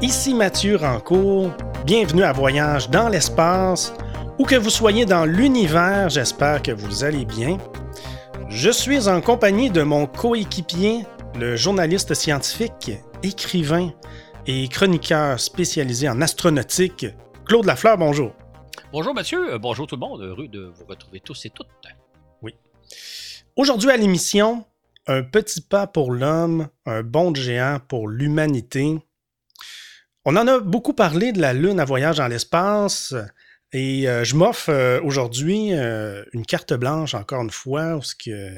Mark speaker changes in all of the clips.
Speaker 1: Ici Mathieu Rancourt. Bienvenue à Voyage dans l'espace. Où que vous soyez dans l'univers, j'espère que vous allez bien. Je suis en compagnie de mon coéquipier, le journaliste scientifique, écrivain et chroniqueur spécialisé en astronautique, Claude Lafleur. Bonjour.
Speaker 2: Bonjour Mathieu, euh, bonjour tout le monde, heureux de vous retrouver tous et toutes.
Speaker 1: Oui. Aujourd'hui à l'émission, un petit pas pour l'homme, un bond de géant pour l'humanité. On en a beaucoup parlé de la Lune à voyage dans l'espace. Et euh, je m'offre euh, aujourd'hui euh, une carte blanche, encore une fois, parce que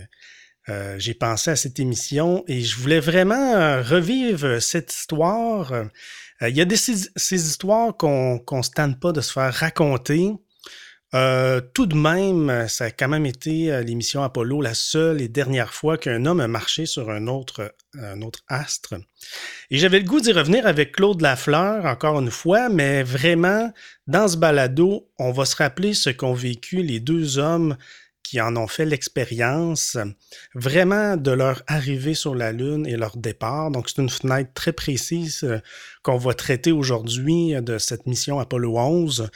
Speaker 1: j'ai pensé à cette émission et je voulais vraiment revivre cette histoire. Il y a des, ces, histoires qu'on ne se tente pas de se faire raconter. Euh, tout de même, ça a quand même été euh, l'émission Apollo la seule et dernière fois qu'un homme a marché sur un autre, un autre astre. Et j'avais le goût d'y revenir avec Claude Lafleur, encore une fois, mais vraiment, dans ce balado, on va se rappeler ce qu'ont vécu les deux hommes qui en ont fait l'expérience, vraiment de leur arrivée sur la Lune et leur départ. Donc, c'est une fenêtre très précise euh, qu'on va traiter aujourd'hui de cette mission Apollo 11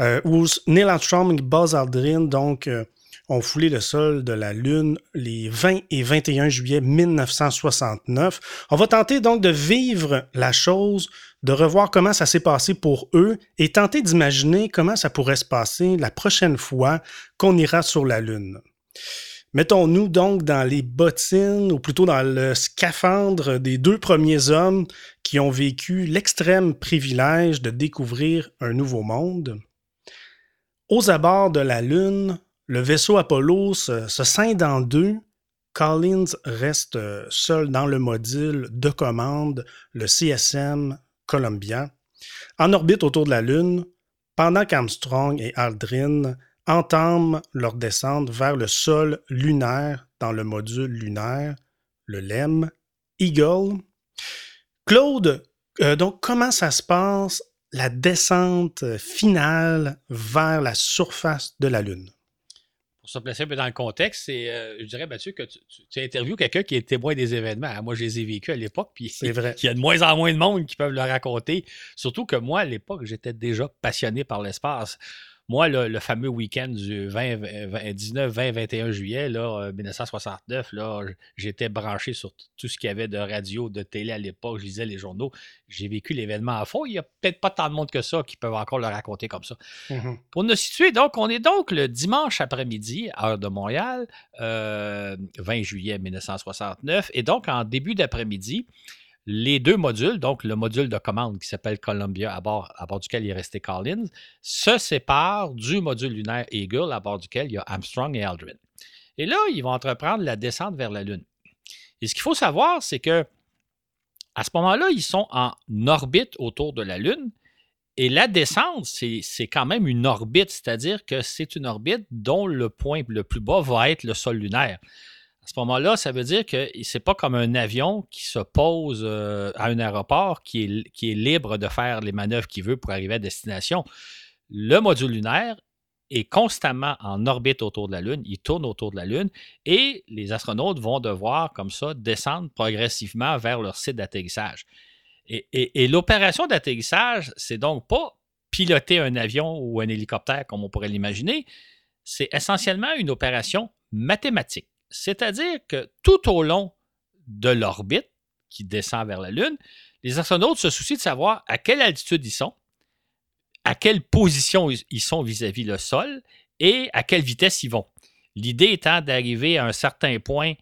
Speaker 1: euh, où Neil Armstrong et Buzz Aldrin donc, euh, ont foulé le sol de la Lune les 20 et 21 juillet 1969. On va tenter donc de vivre la chose, de revoir comment ça s'est passé pour eux et tenter d'imaginer comment ça pourrait se passer la prochaine fois qu'on ira sur la Lune. Mettons-nous donc dans les bottines, ou plutôt dans le scaphandre des deux premiers hommes qui ont vécu l'extrême privilège de découvrir un nouveau monde. Aux abords de la Lune, le vaisseau Apollo se, scinde en deux. Collins reste euh, seul dans le module de commande, le CSM Columbia, en orbite autour de la Lune, pendant qu'Armstrong et Aldrin entament leur descente vers le sol lunaire dans le module lunaire, le LEM Eagle. Claude, euh, donc comment ça se passe la descente finale vers la surface de la Lune.
Speaker 2: Pour se placer un peu dans le contexte, c'est, euh, je dirais, Mathieu, que tu, tu, interviewes quelqu'un qui est témoin des événements. Moi, je les ai vécus à l'époque, puis c'est vrai. Il y a de moins en moins de monde qui peuvent le raconter. Surtout que moi, à l'époque, j'étais déjà passionné par l'espace. Moi, le, fameux week-end du 20, 19, 20, 21 juillet, là, 1969, euh, là, j'étais branché sur tout ce qu'il y avait de radio, de télé à l'époque. Je lisais les journaux. J'ai vécu l'événement à fond. Il n'y a peut-être pas tant de monde que ça qui peuvent encore le raconter comme ça. Mm-hmm. Pour nous situer, donc, on est donc le dimanche après-midi, heure de Montréal, 20 euh, juillet 1969. Et donc, en début d'après-midi, les deux modules, donc le module de commande qui s'appelle Columbia, à bord, duquel il est resté Collins, se séparent du module lunaire Eagle, à bord duquel il y a Armstrong et Aldrin. Et là, ils vont entreprendre la descente vers la Lune. Et ce qu'il faut savoir, c'est que à ce moment-là, ils sont en orbite autour de la Lune. Et la descente, c'est quand même une orbite, c'est-à-dire que c'est une orbite dont le point le plus bas va être le sol lunaire. Ce moment-là, ça veut dire que ce n'est pas comme un avion qui se pose euh, à un aéroport qui est, qui est libre de faire les manœuvres qu'il veut pour arriver à destination. Le module lunaire est constamment en orbite autour de la Lune, il tourne autour de la Lune et les astronautes vont devoir, comme ça, descendre progressivement vers leur site d'atterrissage. Et, et l'opération d'atterrissage, c'est donc pas piloter un avion ou un hélicoptère comme on pourrait l'imaginer, c'est essentiellement une opération mathématique. C'est-à-dire que tout au long de l'orbite qui descend vers la Lune, les astronautes se soucient de savoir à quelle altitude ils sont, à quelle position ils sont vis-à-vis le sol et à quelle vitesse ils vont. L'idée étant d'arriver à un certain point,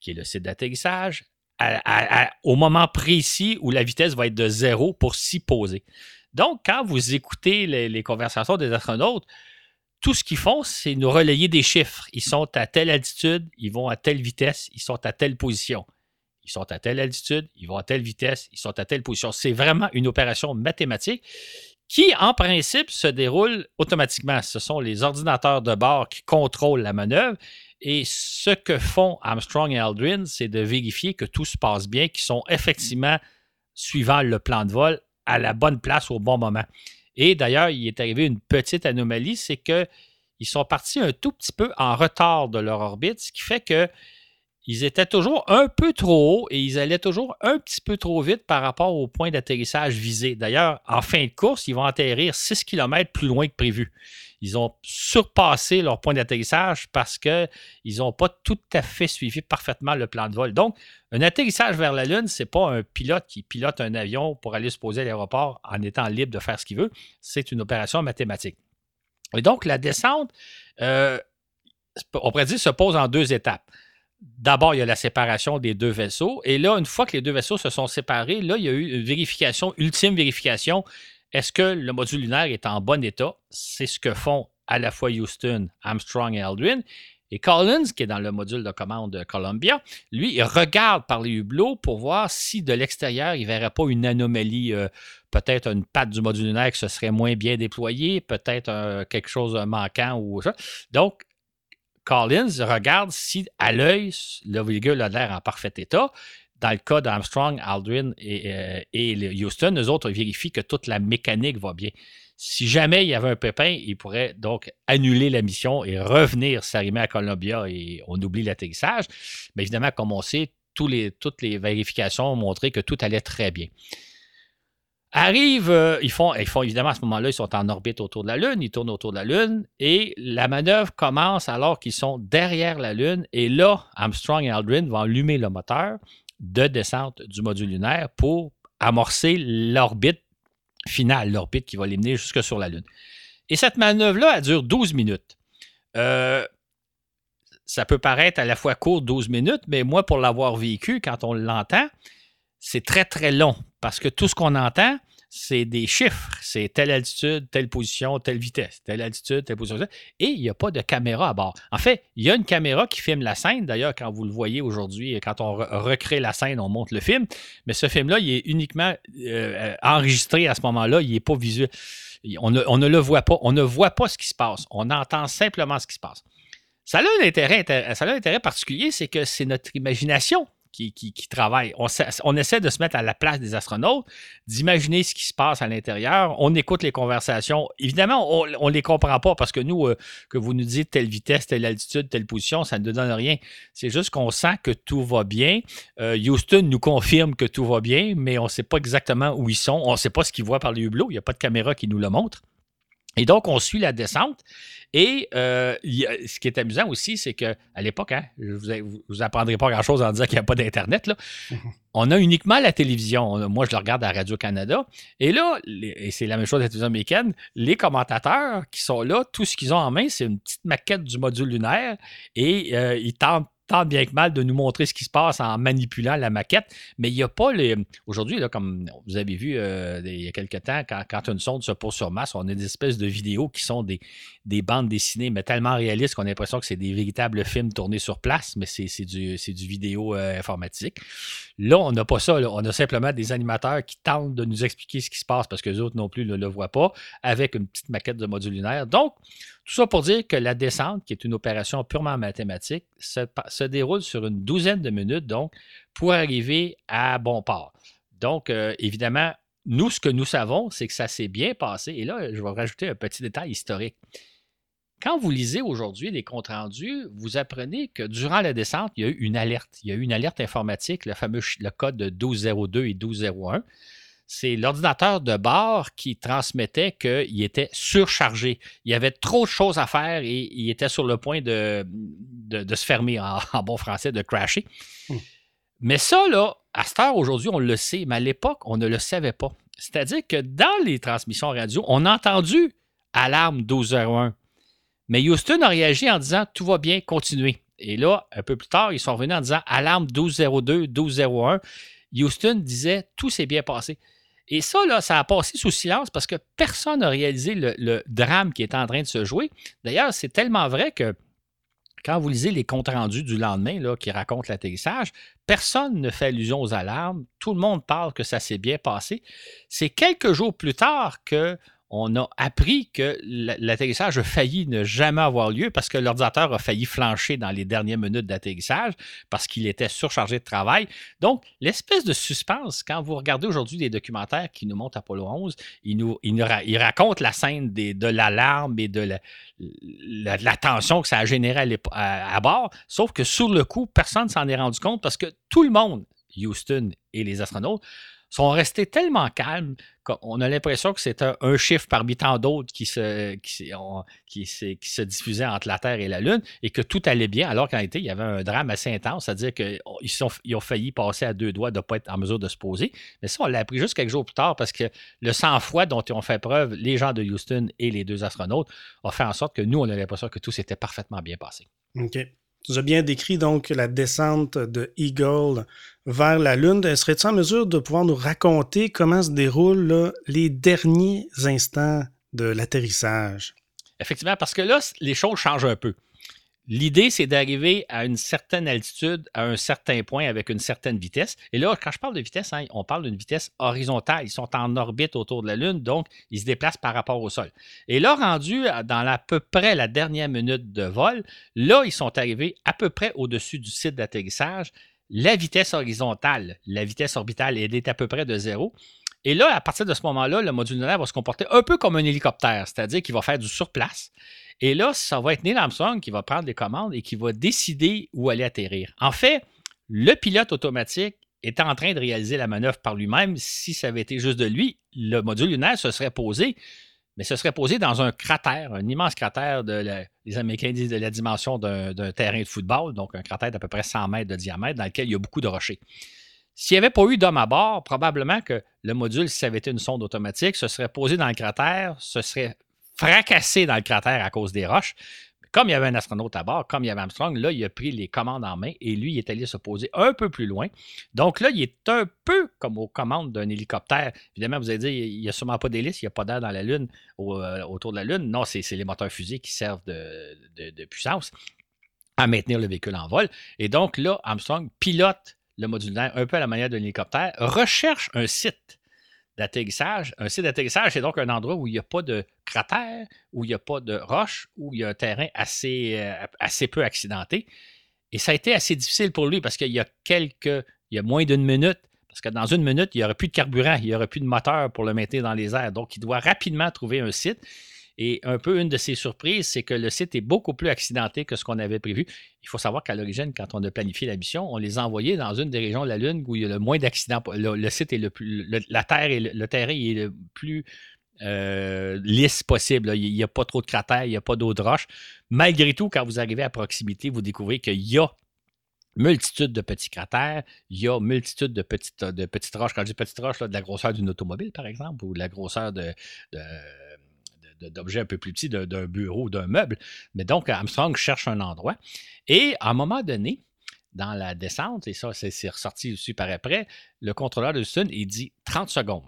Speaker 2: qui est le site d'atterrissage, au moment précis où la vitesse va être de zéro pour s'y poser. Donc, quand vous écoutez les conversations des astronautes, tout ce qu'ils font, c'est nous relayer des chiffres. Ils sont à telle altitude, ils vont à telle vitesse, ils sont à telle position. Ils sont à telle altitude, ils vont à telle vitesse, ils sont à telle position. C'est vraiment une opération mathématique qui, en principe, se déroule automatiquement. Ce sont les ordinateurs de bord qui contrôlent la manœuvre. Et ce que font Armstrong et Aldrin, c'est de vérifier que tout se passe bien, qu'ils sont effectivement suivant le plan de vol à la bonne place au bon moment. Et d'ailleurs, il est arrivé une petite anomalie, c'est qu'ils sont partis un tout petit peu en retard de leur orbite, ce qui fait que ils étaient toujours un peu trop hauts et ils allaient toujours un petit peu trop vite par rapport au point d'atterrissage visé. D'ailleurs, en fin de course, ils vont atterrir 6 km plus loin que prévu. Ils ont surpassé leur point d'atterrissage parce qu'ils n'ont pas tout à fait suivi parfaitement le plan de vol. Donc, un atterrissage vers la Lune, ce n'est pas un pilote qui pilote un avion pour aller se poser à l'aéroport en étant libre de faire ce qu'il veut. C'est une opération mathématique. Et donc, la descente, euh, on pourrait dire, se pose en deux étapes. D'abord, il y a la séparation des deux vaisseaux. Et là, une fois que les deux vaisseaux se sont séparés, là, il y a eu une vérification, ultime vérification. Est-ce que le module lunaire est en bon état? C'est ce que font à la fois Houston, Armstrong et Aldrin. Et Collins, qui est dans le module de commande de Columbia, lui, il regarde par les hublots pour voir si de l'extérieur, il ne verrait pas une anomalie, euh, peut-être une patte du module lunaire qui se serait moins bien déployée, peut-être euh, quelque chose manquant ou ça. Donc, Collins regarde si à l'œil, le véhicule a l'air en parfait état. Dans le cas d'Armstrong, Aldrin et, euh, Houston, eux autres vérifient que toute la mécanique va bien. Si jamais il y avait un pépin, ils pourraient donc annuler la mission et revenir s'arrimer à Columbia et on oublie l'atterrissage. Mais évidemment, comme on sait, toutes les vérifications ont montré que tout allait très bien. Arrive, euh, ils, font, ils font évidemment à ce moment-là, ils sont en orbite autour de la Lune, ils tournent autour de la Lune et la manœuvre commence alors qu'ils sont derrière la Lune et là, Armstrong et Aldrin vont allumer le moteur de descente du module lunaire pour amorcer l'orbite finale, l'orbite qui va les mener jusque sur la Lune. Et cette manœuvre-là, elle dure 12 minutes. Euh, ça peut paraître à la fois court, 12 minutes, mais moi, pour l'avoir vécu, quand on l'entend, c'est très, très long parce que tout ce qu'on entend, c'est des chiffres. C'est telle altitude, telle position, telle vitesse, telle altitude, telle position. Et il n'y a pas de caméra à bord. En fait, il y a une caméra qui filme la scène. D'ailleurs, quand vous le voyez aujourd'hui, quand on recrée la scène, on monte le film. Mais ce film-là, il est uniquement euh, enregistré à ce moment-là. Il n'est pas visuel. On ne, on ne, le voit pas. On ne voit pas ce qui se passe. On entend simplement ce qui se passe. Ça a un intérêt, ça a un intérêt particulier, c'est que c'est notre imagination qui, travaillent. On, essaie de se mettre à la place des astronautes, d'imaginer ce qui se passe à l'intérieur. On écoute les conversations. Évidemment, on ne les comprend pas parce que nous, euh, que vous nous dites telle vitesse, telle altitude, telle position, ça ne nous donne rien. C'est juste qu'on sent que tout va bien. Euh, Houston nous confirme que tout va bien, mais on ne sait pas exactement où ils sont. On ne sait pas ce qu'ils voient par les hublots. Il n'y a pas de caméra qui nous le montre. Et donc, on suit la descente. Et euh, ce qui est amusant aussi, c'est qu'à l'époque, hein, ne vous, apprendrai pas grand-chose en disant qu'il n'y a pas d'Internet. On a uniquement la télévision. moi, je le regarde à Radio-Canada. Et là, et c'est la même chose à la télévision américaine, les commentateurs qui sont là, tout ce qu'ils ont en main, c'est une petite maquette du module lunaire et euh, ils tentent tant bien que mal de nous montrer ce qui se passe en manipulant la maquette, mais il n'y a pas les. Aujourd'hui, comme vous avez vu euh, il y a quelques temps, quand, une sonde se pose sur Mars, on a des espèces de vidéos qui sont des, des bandes dessinées, mais tellement réalistes qu'on a l'impression que c'est des véritables films tournés sur place, mais c'est du, du vidéo euh, informatique. Là, on n'a pas ça. On a simplement des animateurs qui tentent de nous expliquer ce qui se passe parce que les autres non plus ne le voient pas, avec une petite maquette de module lunaire. Donc, tout ça pour dire que la descente, qui est une opération purement mathématique, se, déroule sur une douzaine de minutes, donc, pour arriver à bon port. Donc, euh, évidemment, nous, ce que nous savons, c'est que ça s'est bien passé. Et là, je vais rajouter un petit détail historique. Quand vous lisez aujourd'hui des comptes rendus, vous apprenez que durant la descente, il y a eu une alerte. Il y a eu une alerte informatique, le fameux code de 1202 et 1201. C'est l'ordinateur de bord qui transmettait qu'il était surchargé. Il y avait trop de choses à faire et il était sur le point de, de, se fermer, en, bon français, de crasher. Hmm. Mais ça, là, à cette heure aujourd'hui, on le sait, mais à l'époque, on ne le savait pas. C'est-à-dire que dans les transmissions radio, on a entendu alarme 1201 mais Houston a réagi en disant tout va bien, continuez. Et là, un peu plus tard, ils sont revenus en disant alarme 1202, 1201. Houston disait tout s'est bien passé. Et ça, là, ça a passé sous silence parce que personne n'a réalisé le, drame qui est en train de se jouer. D'ailleurs, c'est tellement vrai que quand vous lisez les comptes rendus du lendemain là, qui racontent l'atterrissage, personne ne fait allusion aux alarmes. Tout le monde parle que ça s'est bien passé. C'est quelques jours plus tard que on a appris que l'atterrissage a failli ne jamais avoir lieu parce que l'ordinateur a failli flancher dans les dernières minutes d'atterrissage parce qu'il était surchargé de travail. Donc, l'espèce de suspense, quand vous regardez aujourd'hui des documentaires qui nous montrent Apollo 11, il, nous, il, raconte la scène de l'alarme et de la, tension que ça a généré à, à bord, sauf que sur le coup, personne ne s'en est rendu compte parce que tout le monde, Houston et les astronautes, sont restés tellement calmes qu'on a l'impression que c'est un, chiffre parmi tant d'autres qui se, diffusait entre la Terre et la Lune et que tout allait bien, alors qu'en réalité, il y avait un drame assez intense, c'est-à-dire qu'ils ils ont failli passer à deux doigts de ne pas être en mesure de se poser. Mais ça, on l'a appris juste quelques jours plus tard parce que le sang-froid dont ils ont fait preuve, les gens de Houston et les deux astronautes, a fait en sorte que nous, on a l'impression que tout s'était parfaitement bien passé.
Speaker 1: Tu as bien décrit donc la descente de Eagle vers la Lune. Serais-tu en mesure de pouvoir nous raconter comment se déroulent les derniers instants de l'atterrissage?
Speaker 2: Effectivement, parce que là, les choses changent un peu. L'idée, c'est d'arriver à une certaine altitude, à un certain point avec une certaine vitesse. Et là, quand je parle de vitesse, hein, on parle d'une vitesse horizontale. Ils sont en orbite autour de la Lune, donc ils se déplacent par rapport au sol. Et là, rendu dans à peu près la dernière minute de vol, là, ils sont arrivés à peu près au-dessus du site d'atterrissage. La vitesse horizontale, la vitesse orbitale, elle est à peu près de zéro. Et là, à partir de ce moment-là, le module lunaire va se comporter un peu comme un hélicoptère, c'est-à-dire qu'il va faire du surplace. Et là, ça va être Neil Armstrong qui va prendre les commandes et qui va décider où aller atterrir. En fait, le pilote automatique est en train de réaliser la manœuvre par lui-même. Si ça avait été juste de lui, le module lunaire se serait posé, mais se serait posé dans un cratère, un immense cratère les Américains disent de la dimension d'un terrain de football, donc un cratère d'à peu près 100 mètres de diamètre dans lequel il y a beaucoup de rochers. S'il n'y avait pas eu d'homme à bord, probablement que le module, si ça avait été une sonde automatique, se serait posé dans le cratère, se serait fracassé dans le cratère à cause des roches. Comme il y avait un astronaute à bord, comme il y avait Armstrong, là, il a pris les commandes en main et lui, il est allé se poser un peu plus loin. Donc là, il est un peu comme aux commandes d'un hélicoptère. Évidemment, vous allez dire, il n'y a sûrement pas d'hélice, il n'y a pas d'air dans la Lune, euh, autour de la Lune. Non, c'est les moteurs fusées qui servent de puissance à maintenir le véhicule en vol. Et donc là, Armstrong pilote le module d'air un peu à la manière d'un hélicoptère, recherche un site d'atterrissage. Un site d'atterrissage, c'est donc un endroit où il n'y a pas de cratère, où il n'y a pas de roche, où il y a un terrain assez, euh, assez peu accidenté. Et ça a été assez difficile pour lui parce qu'il y a quelques, il y a moins d'une minute, parce que dans une minute, il n'y aurait plus de carburant, il n'y aurait plus de moteur pour le maintenir dans les airs. Donc, il doit rapidement trouver un site. Et un peu une de ses surprises, c'est que le site est beaucoup plus accidenté que ce qu'on avait prévu. Il faut savoir qu'à l'origine, quand on a planifié la mission, on les a envoyés dans une des régions de la Lune où il y a le moins d'accidents. Le, site est le plus. la Terre et le, terrain est le plus euh, lisse possible. Il n'y a pas trop de cratères, il n'y a pas d'eau de roche. Malgré tout, quand vous arrivez à proximité, vous découvrez qu'il y a multitude de petits cratères, il y a multitude de petites, de petites roches. Quand je dis petites roches, de la grosseur d'une automobile, par exemple, ou de la grosseur de d'objets un peu plus petits d'un bureau, d'un meuble. Mais donc, Armstrong cherche un endroit. Et à un moment donné, dans la descente, et ça, c'est ressorti aussi par après, le contrôleur de Houston, il dit 30 secondes.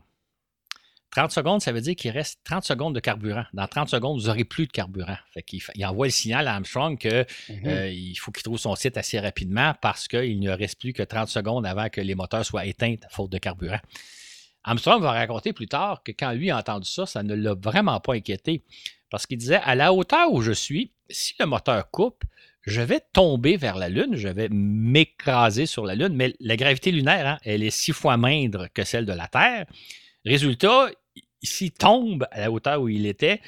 Speaker 2: 30 secondes, ça veut dire qu'il reste 30 secondes de carburant. Dans 30 secondes, vous n'aurez plus de carburant. Fait il envoie le signal à Armstrong qu'il mm-hmm. euh, faut qu'il trouve son site assez rapidement parce qu'il ne reste plus que 30 secondes avant que les moteurs soient éteints faute de carburant. Armstrong va raconter plus tard que quand lui a entendu ça, ça ne l'a vraiment pas inquiété. Parce qu'il disait, à la hauteur où je suis, si le moteur coupe, je vais tomber vers la Lune, je vais m'écraser sur la Lune, mais la gravité lunaire, hein, elle est six fois moindre que celle de la Terre. Résultat, s'il tombe à la hauteur où il était,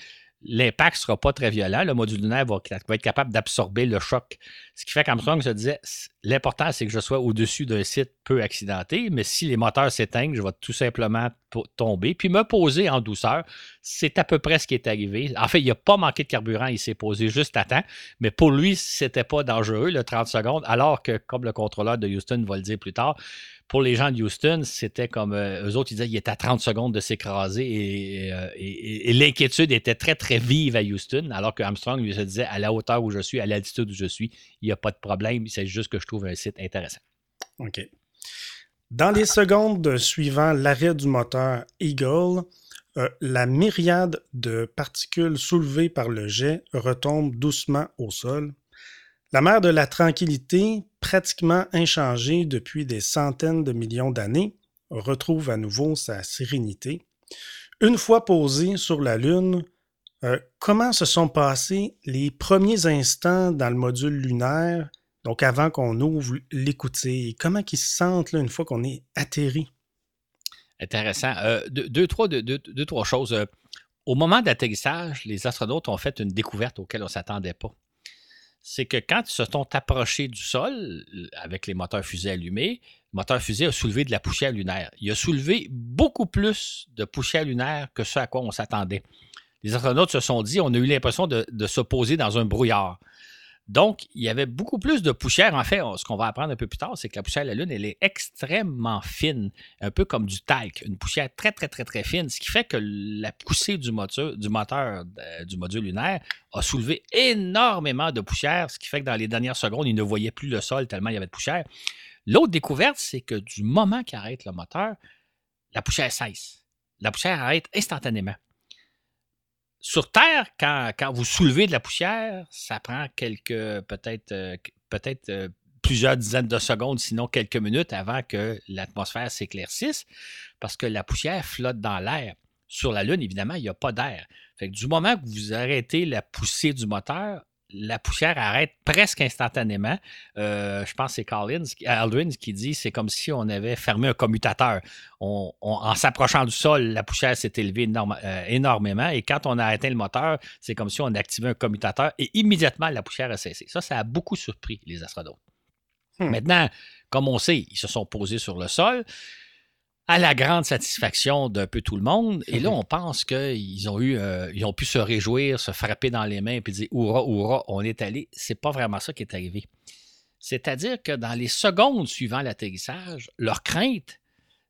Speaker 2: l'impact ne sera pas très violent. Le module lunaire va, être capable d'absorber le choc. Ce qui fait qu'Armstrong se disait l'important, c'est que je sois au-dessus d'un site peu accidenté, mais si les moteurs s'éteignent, je vais tout simplement tomber, puis me poser en douceur. C'est à peu près ce qui est arrivé. En fait, il n'a pas manqué de carburant, il s'est posé juste à temps, mais pour lui, c'était pas dangereux, le 30 secondes, alors que, comme le contrôleur de Houston va le dire plus tard, pour les gens de Houston, c'était comme euh, eux autres, ils disaient qu'il était à 30 secondes de s'écraser et, l'inquiétude était très, très vive à Houston, alors que Armstrong lui se disait à la hauteur où je suis, à l'altitude où je suis, il n'y a pas de problème, c'est juste que je trouve un site intéressant.
Speaker 1: OK. Dans les secondes suivant l'arrêt du moteur Eagle, euh, la myriade de particules soulevées par le jet retombe doucement au sol. La mer de la tranquillité, pratiquement inchangée depuis des centaines de millions d'années, retrouve à nouveau sa sérénité. Une fois posé sur la Lune, euh, comment se sont passés les premiers instants dans le module lunaire, donc avant qu'on ouvre l'écoutille? Comment ils se sentent là, une fois qu'on est atterri?
Speaker 2: Intéressant. Euh, deux, trois, trois choses. Euh, au moment d'atterrissage, les astronautes ont fait une découverte auquel on ne s'attendait pas. C'est que quand ils se sont approchés du sol avec les moteurs fusées allumés, le moteur fusée a soulevé de la poussière lunaire. Il a soulevé beaucoup plus de poussière lunaire que ce à quoi on s'attendait. Les astronautes se sont dit, on a eu l'impression de, de se poser dans un brouillard. Donc, il y avait beaucoup plus de poussière. En fait, ce qu'on va apprendre un peu plus tard, c'est que la poussière de la Lune, elle est extrêmement fine, un peu comme du talc, une poussière très, très, très, très fine, ce qui fait que la poussée du moteur, euh, du module lunaire a soulevé énormément de poussière, ce qui fait que dans les dernières secondes, il ne voyait plus le sol tellement il y avait de poussière. L'autre découverte, c'est que du moment qu'il arrête le moteur, la poussière cesse. La poussière arrête instantanément. Sur Terre, quand, vous soulevez de la poussière, ça prend quelques, peut-être, euh, euh, plusieurs dizaines de secondes, sinon quelques minutes avant que l'atmosphère s'éclaircisse, parce que la poussière flotte dans l'air. Sur la Lune, évidemment, il n'y a pas d'air. du moment que vous arrêtez la poussée du moteur, la poussière arrête presque instantanément. Euh, je pense que c'est Collins, Aldrin qui dit c'est comme si on avait fermé un commutateur. en s'approchant du sol, la poussière s'est élevée euh, énormément et quand on a atteint le moteur, c'est comme si on activait un commutateur et immédiatement la poussière a cessé. Ça, ça a beaucoup surpris les astronautes. Hmm. Maintenant, comme on sait, ils se sont posés sur le sol à la grande satisfaction d'un peu tout le monde. Et là, mhm. on pense qu'ils ont eu, euh, ils ont pu se réjouir, se frapper dans les mains et dire Oura, oura, on est allé. C'est pas vraiment ça qui est arrivé. C'est-à-dire que dans les secondes suivant l'atterrissage, leur crainte,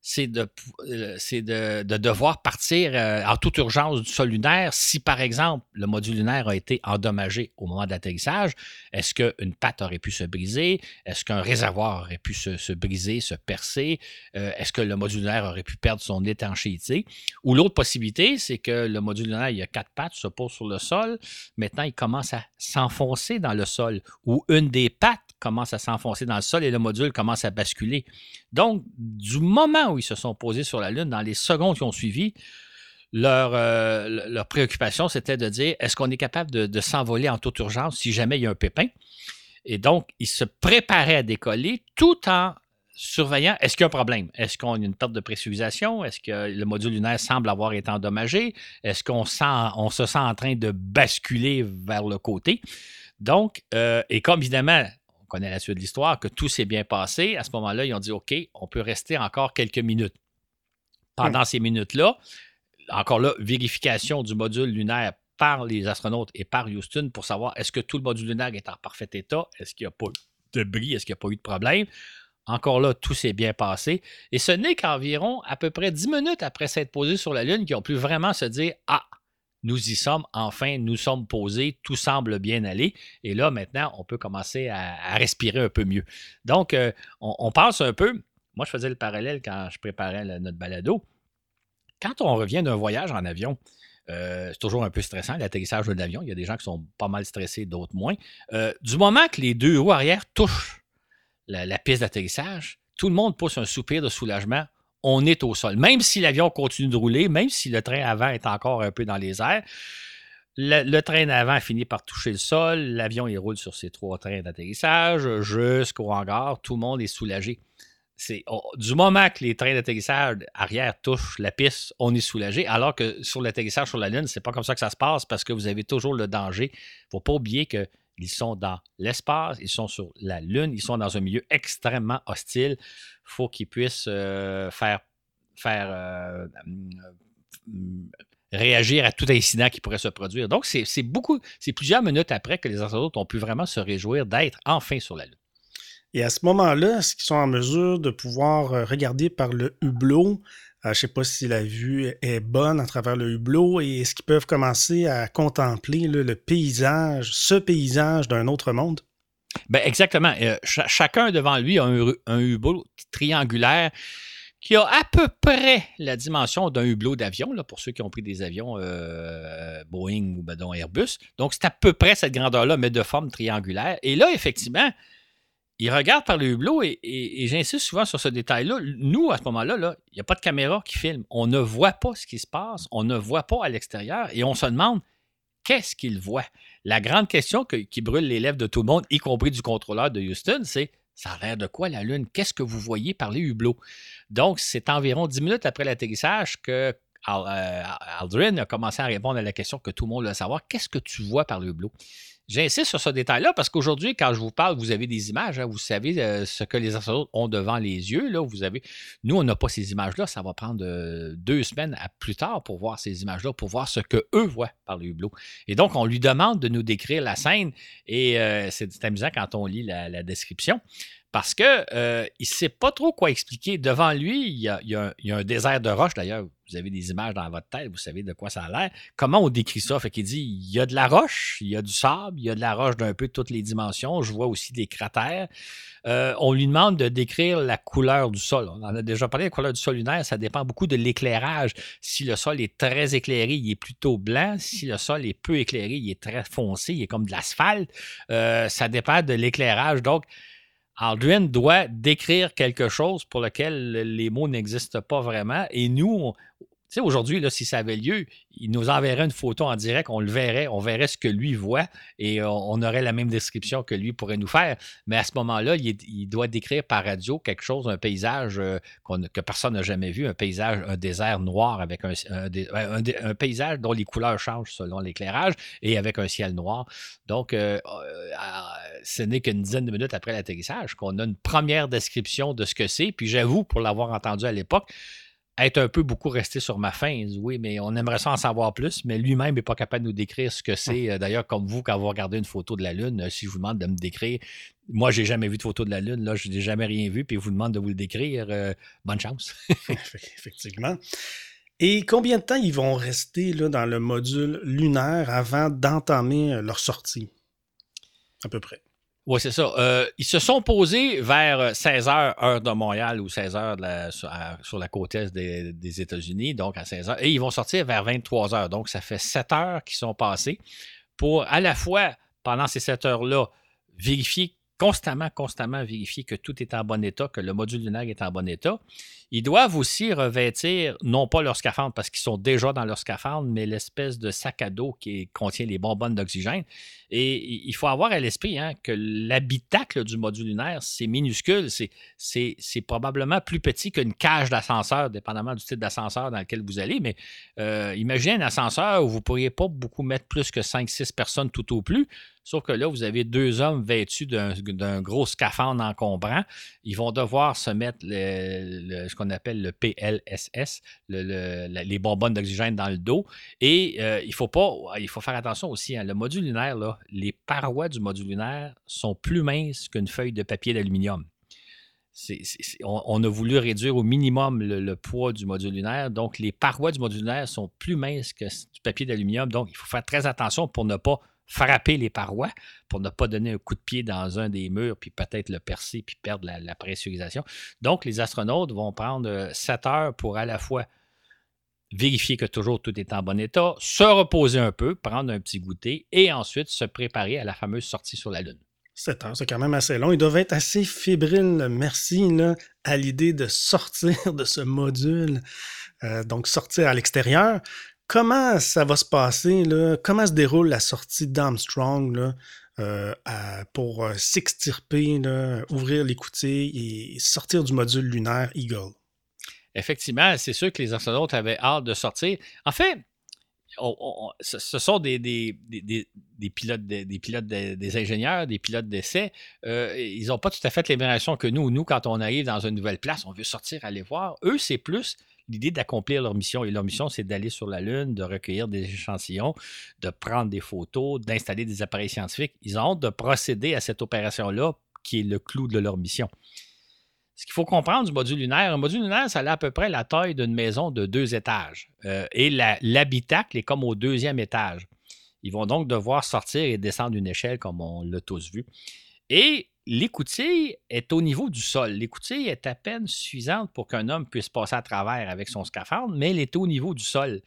Speaker 2: c'est de, euh, de, devoir partir euh, en toute urgence du sol lunaire si, par exemple, le module lunaire a été endommagé au moment de l'atterrissage. Est-ce qu'une patte aurait pu se briser? Est-ce qu'un réservoir aurait pu se, briser, se percer? Euh, est-ce que le module lunaire aurait pu perdre son étanchéité? Ou l'autre possibilité, c'est que le module lunaire, il a quatre pattes, se pose sur le sol. Maintenant, il commence à s'enfoncer dans le sol. Ou une des pattes commence à s'enfoncer dans le sol et le module commence à basculer. Donc, du moment où ils se sont posés sur la Lune, dans les secondes qui ont suivi, leur, euh, leur préoccupation, c'était de dire est-ce qu'on est capable de, s'envoler en toute urgence si jamais il y a un pépin? Et donc, ils se préparaient à décoller tout en surveillant est-ce qu'il y a un problème? Est-ce qu'on a une perte de pressurisation Est-ce que le module lunaire semble avoir été endommagé? Est-ce qu'on on se sent en train de basculer vers le côté? Donc, euh, et comme évidemment, connaît la suite de l'histoire, que tout s'est bien passé. À ce moment-là, ils ont dit OK, on peut rester encore quelques minutes. Pendant hmm. ces minutes-là, encore là, vérification du module lunaire par les astronautes et par Houston pour savoir est-ce que tout le module lunaire est en parfait état, est-ce qu'il n'y a pas de bris, est-ce qu'il n'y a pas eu de problème? Encore là, tout s'est bien passé. Et ce n'est qu'environ à peu près 10 minutes après s'être posé sur la Lune qu'ils ont pu vraiment se dire Ah, nous y sommes, enfin, nous sommes posés, tout semble bien aller. Et là, maintenant, on peut commencer à, respirer un peu mieux. Donc, euh, on, pense un peu, moi, je faisais le parallèle quand je préparais notre balado. Quand on revient d'un voyage en avion, euh, c'est toujours un peu stressant, l'atterrissage de l'avion. Il y a des gens qui sont pas mal stressés, d'autres moins. Euh, du moment que les deux roues arrière touchent la piste d'atterrissage, tout le monde pousse un soupir de soulagement on est au sol. Même si l'avion continue de rouler, même si le train avant est encore un peu dans les airs, le, train avant finit par toucher le sol, l'avion il roule sur ses trois trains d'atterrissage jusqu'au hangar, tout le monde est soulagé. C'est du moment que les trains d'atterrissage arrière touchent la piste, on est soulagé, alors que sur l'atterrissage sur la Lune, c'est pas comme ça que ça se passe parce que vous avez toujours le danger. Il ne faut pas oublier que ils sont dans l'espace, ils sont sur la Lune, ils sont dans un milieu extrêmement hostile. Il faut qu'ils puissent euh, faire, faire euh, euh, réagir à tout incident qui pourrait se produire. Donc, c'est beaucoup, c'est plusieurs minutes après que les astronautes ont pu vraiment se réjouir d'être enfin sur la Lune.
Speaker 1: Et à ce moment-là, est-ce qu'ils sont en mesure de pouvoir regarder par le hublot euh, je ne sais pas si la vue est bonne à travers le hublot et est-ce qu'ils peuvent commencer à contempler le paysage, ce paysage d'un autre monde?
Speaker 2: Ben exactement. Euh, chacun devant lui a un, hublot triangulaire qui a à peu près la dimension d'un hublot d'avion, pour ceux qui ont pris des avions euh, Boeing ou ben, Airbus. Donc, c'est à peu près cette grandeur-là, mais de forme triangulaire. Et là, effectivement, il regarde par le hublot et, j'insiste souvent sur ce détail-là. Nous, à ce moment-là, -là, il n'y a pas de caméra qui filme. On ne voit pas ce qui se passe. On ne voit pas à l'extérieur et on se demande qu'est-ce qu'il voit. La grande question qui brûle les lèvres de tout le monde, y compris du contrôleur de Houston, c'est ça a l'air de quoi la Lune? Qu'est-ce que vous voyez par les hublots? Donc, c'est environ 10 minutes après l'atterrissage que euh, Aldrin a commencé à répondre à la question que tout le monde veut savoir. Qu'est-ce que tu vois par le hublot? J'insiste sur ce détail-là parce qu'aujourd'hui, quand je vous parle, vous avez des images, hein, vous savez euh, ce que les astronautes ont devant les yeux. Là, vous avez... Nous, on n'a pas ces images-là. Ça va prendre euh, deux semaines à plus tard pour voir ces images-là, pour voir ce qu'eux voient par le hublot. Et donc, on lui demande de nous décrire la scène et euh, c'est amusant quand on lit la description parce qu'il euh, ne sait pas trop quoi expliquer. Devant lui, il y a, un, désert de roche. D'ailleurs, vous avez des images dans votre tête, vous savez de quoi ça a l'air. Comment on décrit ça? Fait qu'il dit, il y a de la roche, il y a du sable, il y a de la roche d'un peu toutes les dimensions. Je vois aussi des cratères. Euh, on lui demande de décrire la couleur du sol. On en a déjà parlé, la couleur du sol lunaire, ça dépend beaucoup de l'éclairage. Si le sol est très éclairé, il est plutôt blanc. Si le sol est peu éclairé, il est très foncé, il est comme de l'asphalte. Euh, ça dépend de l'éclairage. Donc, Aldrin doit décrire quelque chose pour lequel les mots n'existent pas vraiment. Et nous, sais, aujourd'hui, si ça avait lieu, il nous enverrait une photo en direct, on le verrait, on verrait ce que lui voit et on, aurait la même description que lui pourrait nous faire. Mais à ce moment-là, il, doit décrire par radio quelque chose, un paysage euh, que personne n'a jamais vu, un paysage, un désert noir avec un, paysage dont les couleurs changent selon l'éclairage et avec un ciel noir. Donc, euh, euh, ce n'est qu'une dizaine de minutes après l'atterrissage qu'on a une première description de ce que c'est. Puis j'avoue, pour l'avoir entendu à l'époque, être un peu beaucoup resté sur ma fin. Oui, mais on aimerait ça en savoir plus, mais lui-même n'est pas capable de nous décrire ce que c'est. Euh, d'ailleurs, comme vous, quand vous regardez une photo de la Lune, euh, si je vous demande de me décrire, moi, j'ai jamais vu de photo de la Lune, là, je n'ai jamais rien vu, puis vous demande de vous le décrire, euh, bonne chance.
Speaker 1: Effectivement. Et combien de temps ils vont rester là, dans le module lunaire avant d'entamer leur sortie? À peu près.
Speaker 2: Oui, c'est ça. Euh, ils se sont posés vers 16 h heure de Montréal ou 16 h sur, la côte est des, États-Unis, donc à 16 h Et ils vont sortir vers 23 h Donc, ça fait 7 heures qui sont passées pour à la fois, pendant ces 7 heures-là, vérifier constamment, constamment vérifier que tout est en bon état, que le module lunaire est en bon état. Ils doivent aussi revêtir, non pas leur scaphandre, parce qu'ils sont déjà dans leur scaphandre, mais l'espèce de sac à dos qui contient les bonbonnes d'oxygène. Et il faut avoir à l'esprit hein, que l'habitacle du module lunaire, c'est minuscule, c'est probablement plus petit qu'une cage d'ascenseur, dépendamment du type d'ascenseur dans lequel vous allez. Mais euh, imaginez un ascenseur où vous ne pourriez pas beaucoup mettre plus que 5-6 personnes tout au plus. Sauf que là, vous avez deux hommes vêtus d'un gros scaphandre encombrant. Ils vont devoir se mettre ce qu'on appelle le PLSS, les bonbonnes d'oxygène dans le dos. Et euh, il faut pas, il faut faire attention aussi. Hein, le module lunaire, là, les parois du module lunaire sont plus minces qu'une feuille de papier d'aluminium. on, a voulu réduire au minimum le, poids du module lunaire. Donc, les parois du module lunaire sont plus minces que du papier d'aluminium. Donc, il faut faire très attention pour ne pas frapper les parois pour ne pas donner un coup de pied dans un des murs, puis peut-être le percer, puis perdre la, pressurisation. Donc, les astronautes vont prendre 7 heures pour à la fois vérifier que toujours tout est en bon état, se reposer un peu, prendre un petit goûter et ensuite se préparer à la fameuse sortie sur la Lune.
Speaker 1: 7 heures, c'est quand même assez long. Ils doivent être assez fébriles, merci, à l'idée de sortir de ce module, euh, donc sortir à l'extérieur. Comment ça va se passer? Comment se déroule la sortie d'Armstrong euh, pour euh, s'extirper, ouvrir l'écoutille et sortir du module lunaire Eagle?
Speaker 2: Effectivement, c'est sûr que les astronautes avaient hâte de sortir. En fait, ce sont des, des, pilotes, des, pilotes des ingénieurs, des pilotes d'essai. Euh, ils n'ont pas tout à fait les que nous. Nous, quand on arrive dans une nouvelle place, on veut sortir, aller voir. Eux, c'est plus l'idée d'accomplir leur mission. Et leur mission, c'est d'aller sur la Lune, de recueillir des échantillons, de prendre des photos, d'installer des appareils scientifiques. Ils ont hâte de procéder à cette opération-là, qui est le clou de leur mission. Ce qu'il faut comprendre du module lunaire, un module lunaire, ça a à peu près la taille d'une maison de deux étages. Euh, et l'habitacle est comme au deuxième étage. Ils vont donc devoir sortir et descendre une échelle, comme on l'a tous vu. Et l'écoutille est au niveau du sol. L'écoutille est à peine suffisante pour qu'un homme puisse passer à travers avec son scaphandre, mais elle est au niveau du sol.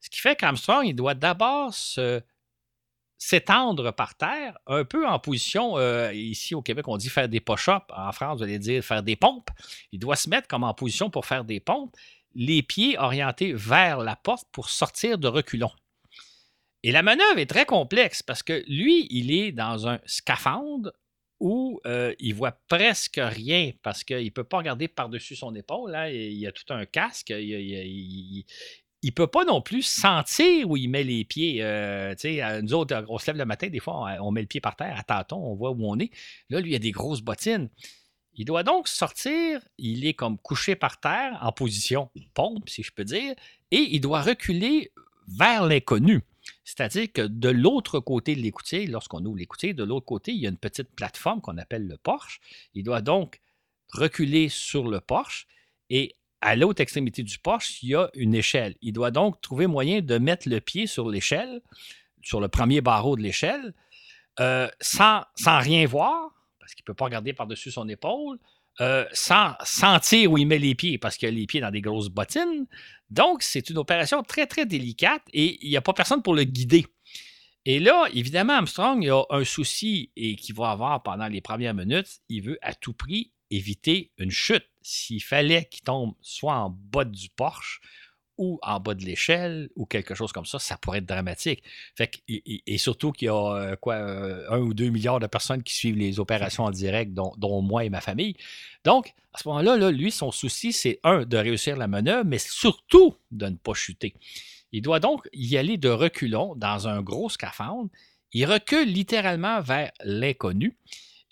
Speaker 2: Ce qui fait qu'Armstrong, il doit d'abord s'étendre par terre, un peu en position, euh, ici au Québec, on dit faire des push-ups, en France, vous allez dire faire des pompes. Il doit se mettre comme en position pour faire des pompes, les pieds orientés vers la porte pour sortir de reculons. Et la manœuvre est très complexe parce que lui, il est dans un scaphandre où euh, il voit presque rien parce qu'il ne peut pas regarder par-dessus son épaule. Là, il y a tout un casque. Il, il peut pas non plus sentir où il met les pieds. Euh, nous autres, on se lève le matin, des fois, on, met le pied par terre à tâton, on voit où on est. Là, lui, il a des grosses bottines. Il doit donc sortir, il est comme couché par terre, en position pompe, si je peux dire, et il doit reculer vers l'inconnu. C'est-à-dire que de l'autre côté de l'écoutier, lorsqu'on ouvre l'écoutier, de l'autre côté, il y a une petite plateforme qu'on appelle le porche. Il doit donc reculer sur le porche et à l'autre extrémité du porche, il y a une échelle. Il doit donc trouver moyen de mettre le pied sur l'échelle, sur le premier barreau de l'échelle, euh, sans, sans, rien voir, parce qu'il ne peut pas regarder par-dessus son épaule, euh, sans sentir où il met les pieds, parce qu'il a les pieds dans des grosses bottines. Donc, c'est une opération très, très délicate et il n'y a pas personne pour le guider. Et là, évidemment, Armstrong a un souci et qu'il va avoir pendant les premières minutes. Il veut à tout prix éviter une chute s'il fallait qu'il tombe soit en bas du porche ou en bas de l'échelle ou quelque chose comme ça, ça pourrait être dramatique. Fait et, surtout qu'il y a euh, quoi, euh, un ou deux milliards de personnes qui suivent les opérations en direct, dont, moi et ma famille. Donc, à ce moment-là, lui, son souci, c'est un, de réussir la manœuvre, mais surtout de ne pas chuter. Il doit donc y aller de reculons dans un gros scaphandre. Il recule littéralement vers l'inconnu.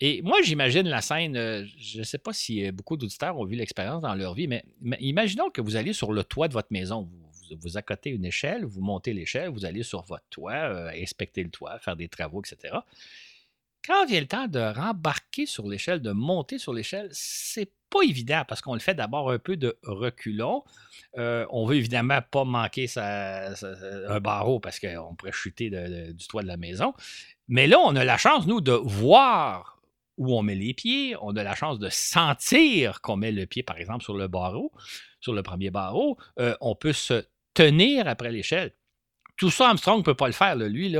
Speaker 2: Et moi, j'imagine la scène, euh, je ne sais pas si euh, beaucoup d'auditeurs ont vu l'expérience dans leur vie, mais, imaginons que vous allez sur le toit de votre maison. Vous, vous, accotez une échelle, vous montez l'échelle, vous allez sur votre toit, euh, inspecter le toit, faire des travaux, etc. Quand vient le temps de rembarquer sur l'échelle, de monter sur l'échelle, c'est pas évident parce qu'on le fait d'abord un peu de reculons. on veut évidemment pas manquer un barreau parce qu'on pourrait chuter du toit de la maison. Mais là, on a la chance, nous, de voir où on met les pieds, on a la chance de sentir qu'on met le pied, par exemple, sur le barreau, sur le premier barreau, euh, on peut se tenir après l'échelle. Tout ça, Armstrong ne peut pas le faire. Lui,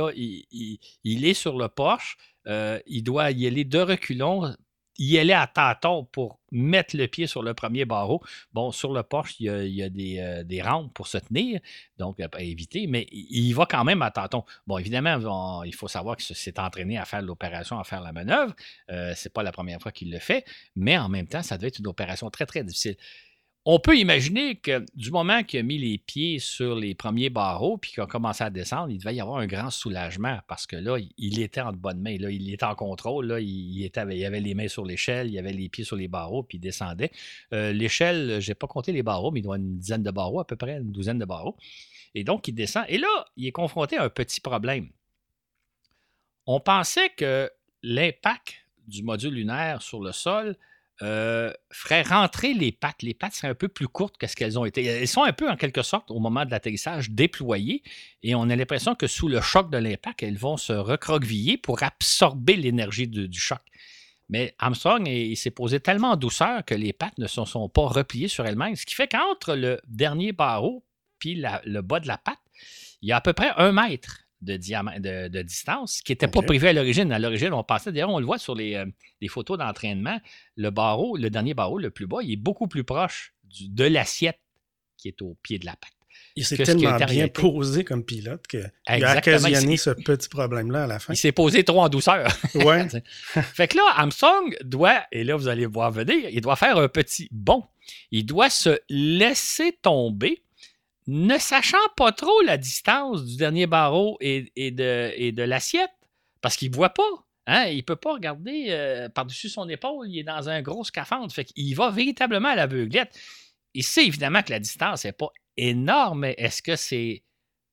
Speaker 2: il, est sur le porche, euh, il doit y aller de reculons y aller à tâtons pour mettre le pied sur le premier barreau. Bon, sur le porche, il y a, euh, des, rampes pour se tenir, donc à éviter, mais il va quand même à tâtons. Bon, évidemment, il faut savoir qu'il s'est entraîné à faire l'opération, à faire la manœuvre. Euh, Ce n'est pas la première fois qu'il le fait, mais en même temps, ça devait être une opération très, très difficile. On peut imaginer que du moment qu'il a mis les pieds sur les premiers barreaux puis qu'il a commencé à descendre, il devait y avoir un grand soulagement parce que là, il était en bonne main. Là, il était en contrôle. Là, il, avait les mains sur l'échelle, il avait les pieds sur les barreaux puis il descendait. Euh, l'échelle, je n'ai pas compté les barreaux, mais il doit une dizaine de barreaux, à peu près une douzaine de barreaux. Et donc, il descend. Et là, il est confronté à un petit problème. On pensait que l'impact du module lunaire sur le sol euh, ferait rentrer les pattes. Les pattes seraient un peu plus courtes que ce qu'elles ont été. Elles sont un peu, en quelque sorte, au moment de l'atterrissage, déployées et on a l'impression que sous le choc de l'impact, elles vont se recroqueviller pour absorber l'énergie du choc. Mais Armstrong s'est posé tellement en douceur que les pattes ne se sont, pas repliées sur elles-mêmes, ce qui fait qu'entre le dernier barreau puis le bas de la patte, il y a à peu près un mètre de, de, distance, qui n'était pas prévu à l'origine. À l'origine, on passait, d'ailleurs, on le voit sur les, euh, photos d'entraînement, le barreau, le dernier barreau, le plus bas, il est beaucoup plus proche de l'assiette qui est au pied de la patte.
Speaker 1: Il s'est tellement bien posé comme pilote qu'il a occasionné ce petit problème-là à la fin.
Speaker 2: Il s'est posé trop en douceur.
Speaker 1: Ouais.
Speaker 2: fait que là, Armstrong doit, et là vous allez voir venir, il doit faire un petit bond. Il doit se laisser tomber ne sachant pas trop la distance du dernier barreau et, de, l'assiette, parce qu'il ne voit pas. Hein? Il ne peut pas regarder euh, par-dessus son épaule, il est dans un gros scaphandre. Fait qu'il va véritablement à l'aveuglette. Il sait évidemment que la distance n'est pas énorme, mais est-ce que c'est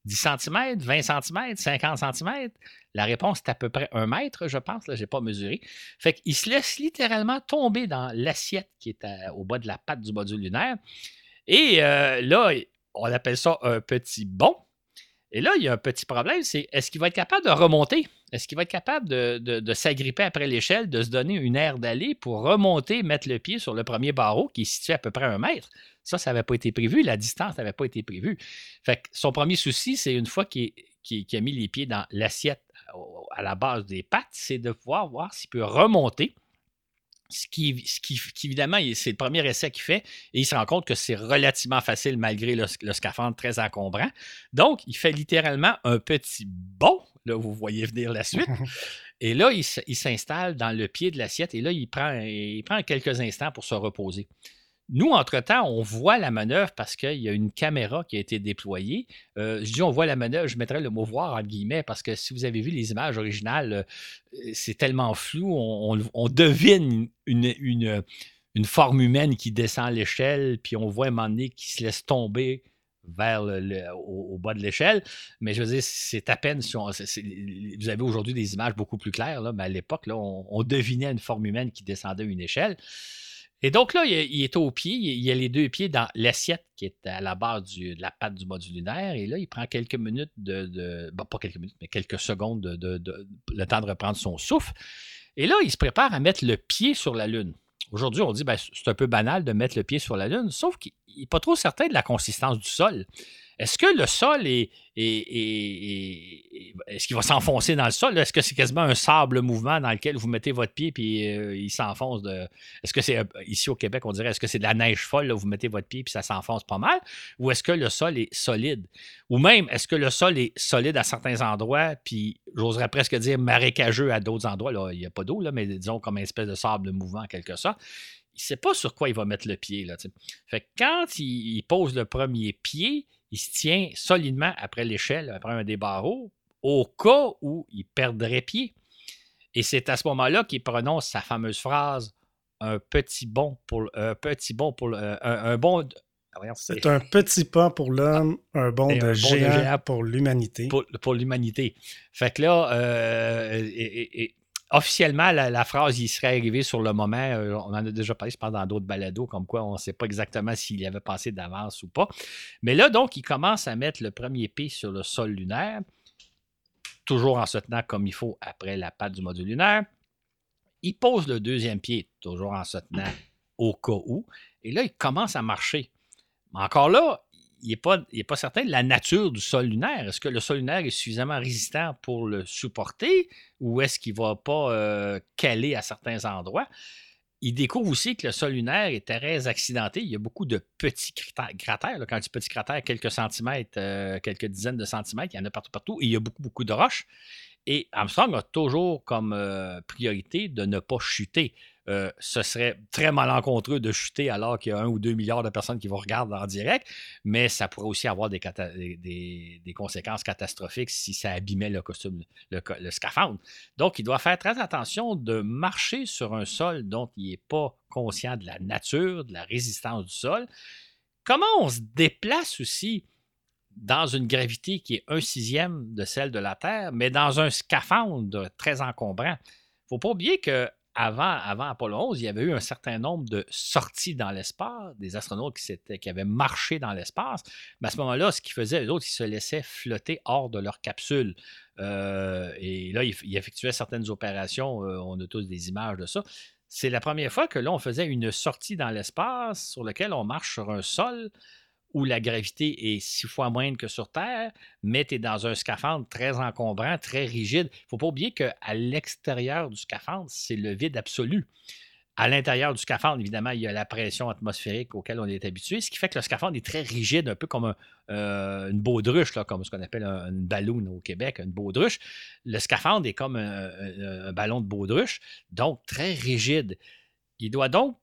Speaker 2: 10 cm, 20 cm, 50 cm? La réponse est à peu près un mètre, je pense. je n'ai pas mesuré. Fait qu'il se laisse littéralement tomber dans l'assiette qui est au bas de la patte du module lunaire. Et euh, là, on appelle ça un petit bond. Et là, il y a un petit problème, c'est est-ce qu'il va être capable de remonter? Est-ce qu'il va être capable de, s'agripper après l'échelle, de se donner une aire d'aller pour remonter, mettre le pied sur le premier barreau qui est situé à peu près un mètre? Ça, ça n'avait pas été prévu. La distance n'avait pas été prévue. Fait que son premier souci, c'est une fois qu'il a mis les pieds dans l'assiette à la base des pattes, c'est de pouvoir voir s'il peut remonter. Ce qui, ce qui, évidemment, c'est le premier essai qu'il fait et il se rend compte que c'est relativement facile malgré le, scaphandre très encombrant. Donc, il fait littéralement un petit bond. Là, vous voyez venir la suite. Et là, il, s'installe dans le pied de l'assiette et là, il prend, il prend quelques instants pour se reposer. Nous, entre-temps, on voit la manœuvre parce qu'il y a une caméra qui a été déployée. Euh, je dis on voit la manœuvre, je mettrai le mot voir entre guillemets parce que si vous avez vu les images originales, euh, c'est tellement flou, on, devine une, forme humaine qui descend l'échelle, puis on voit un moment donné qui se laisse tomber vers au, bas de l'échelle. Mais je veux dire, c'est à peine si on, vous avez aujourd'hui des images beaucoup plus claires, mais à l'époque, on, on, devinait une forme humaine qui descendait une échelle. Et donc là, il, est au pied, il, a les deux pieds dans l'assiette qui est à la base de la patte du module lunaire. Et là, il prend quelques minutes de. pas quelques minutes, mais quelques secondes de, le temps de reprendre son souffle. Et là, il se prépare à mettre le pied sur la Lune. Aujourd'hui, on dit ben, c'est un peu banal de mettre le pied sur la Lune, sauf qu'il n'est pas trop certain de la consistance du sol. Est-ce que le sol est, est-ce qu'il va s'enfoncer dans le sol? Est-ce que c'est quasiment un sable mouvement dans lequel vous mettez votre pied puis euh, il s'enfonce de. Est-ce que c'est euh, ici au Québec, on dirait est-ce que c'est de la neige folle, vous mettez votre pied puis ça s'enfonce pas mal? Ou est-ce que le sol est solide? Ou même est-ce que le sol est solide à certains endroits, puis j'oserais presque dire marécageux à d'autres endroits? Là, il n'y a pas d'eau, mais disons comme une espèce de sable mouvant en quelque sorte il ne sait pas sur quoi il va mettre le pied. Là, fait quand il, pose le premier pied, il se tient solidement après l'échelle, après un des barreaux, au cas où il perdrait pied. Et c'est à ce moment-là qu'il prononce sa fameuse phrase un petit bond pour un petit bond pour un, bon
Speaker 1: c'est un petit pas pour l'homme, un bond de, géant, pour l'humanité.
Speaker 2: Pour, l'humanité. Fait que là, euh, et, officiellement, la, phrase y serait arrivée sur le moment. Euh, on en a déjà parlé, je pense, dans d'autres balados, comme quoi on ne sait pas exactement s'il y avait passé d'avance ou pas. Mais là, donc, il commence à mettre le premier pied sur le sol lunaire, toujours en se tenant comme il faut après la patte du module lunaire. Il pose le deuxième pied, toujours en se tenant au cas où. Et là, il commence à marcher. Mais encore là, il n'est pas, certain de la nature du sol lunaire. Est-ce que le sol lunaire est suffisamment résistant pour le supporter ou est-ce qu'il ne va pas euh, caler à certains endroits? Il découvre aussi que le sol lunaire est très accidenté. Il y a beaucoup de petits cratères. Quand je dis petits cratères, quelques centimètres, euh, quelques dizaines de centimètres, il y en a partout, partout. Et il y a beaucoup, beaucoup de roches. Et Armstrong a toujours comme euh, priorité de ne pas chuter. Euh, ce serait très malencontreux de chuter alors qu'il y a un ou deux milliards de personnes qui vont regarder en direct, mais ça pourrait aussi avoir des, des, conséquences catastrophiques si ça abîmait le costume, le, scaphandre. Donc, il doit faire très attention de marcher sur un sol dont il n'est pas conscient de la nature, de la résistance du sol. Comment on se déplace aussi dans une gravité qui est un sixième de celle de la Terre, mais dans un scaphandre très encombrant? Il ne faut pas oublier que avant, Apollo 11, il y avait eu un certain nombre de sorties dans l'espace, des astronautes qui, qui avaient marché dans l'espace. Mais à ce moment-là, ce qu'ils faisaient, les autres, ils se laissaient flotter hors de leur capsule. Euh, et là, ils, effectuaient certaines opérations. Euh, on a tous des images de ça. C'est la première fois que là, faisait une sortie dans l'espace sur laquelle on marche sur un sol où la gravité est six fois moindre que sur Terre, mais tu es dans un scaphandre très encombrant, très rigide. Il ne faut pas oublier qu'à l'extérieur du scaphandre, c'est le vide absolu. À l'intérieur du scaphandre, évidemment, il y a la pression atmosphérique auquel on est habitué, ce qui fait que le scaphandre est très rigide, un peu comme euh, une baudruche, comme ce qu'on appelle un, une ballon au Québec, une baudruche. Le scaphandre est comme un ballon de baudruche, donc très rigide. Il doit donc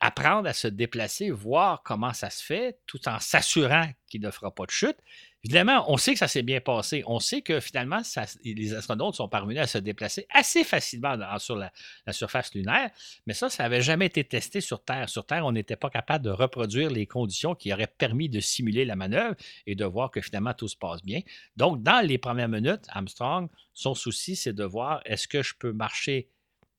Speaker 2: apprendre à se déplacer, voir comment ça se fait, tout en s'assurant qu'il ne fera pas de chute. Évidemment, on sait que ça s'est bien passé. On sait que finalement, les astronautes sont parvenus à se déplacer assez facilement sur la, surface lunaire, mais ça, ça n'avait jamais été testé sur Terre. Sur Terre, on n'était pas capable de reproduire les conditions qui auraient permis de simuler la manœuvre et de voir que finalement tout se passe bien. Donc, dans les premières minutes, Armstrong, son souci, c'est de voir est-ce que je peux marcher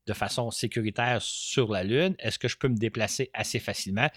Speaker 2: de façon sécuritaire sur la Lune? Est-ce que je peux me déplacer assez facilement?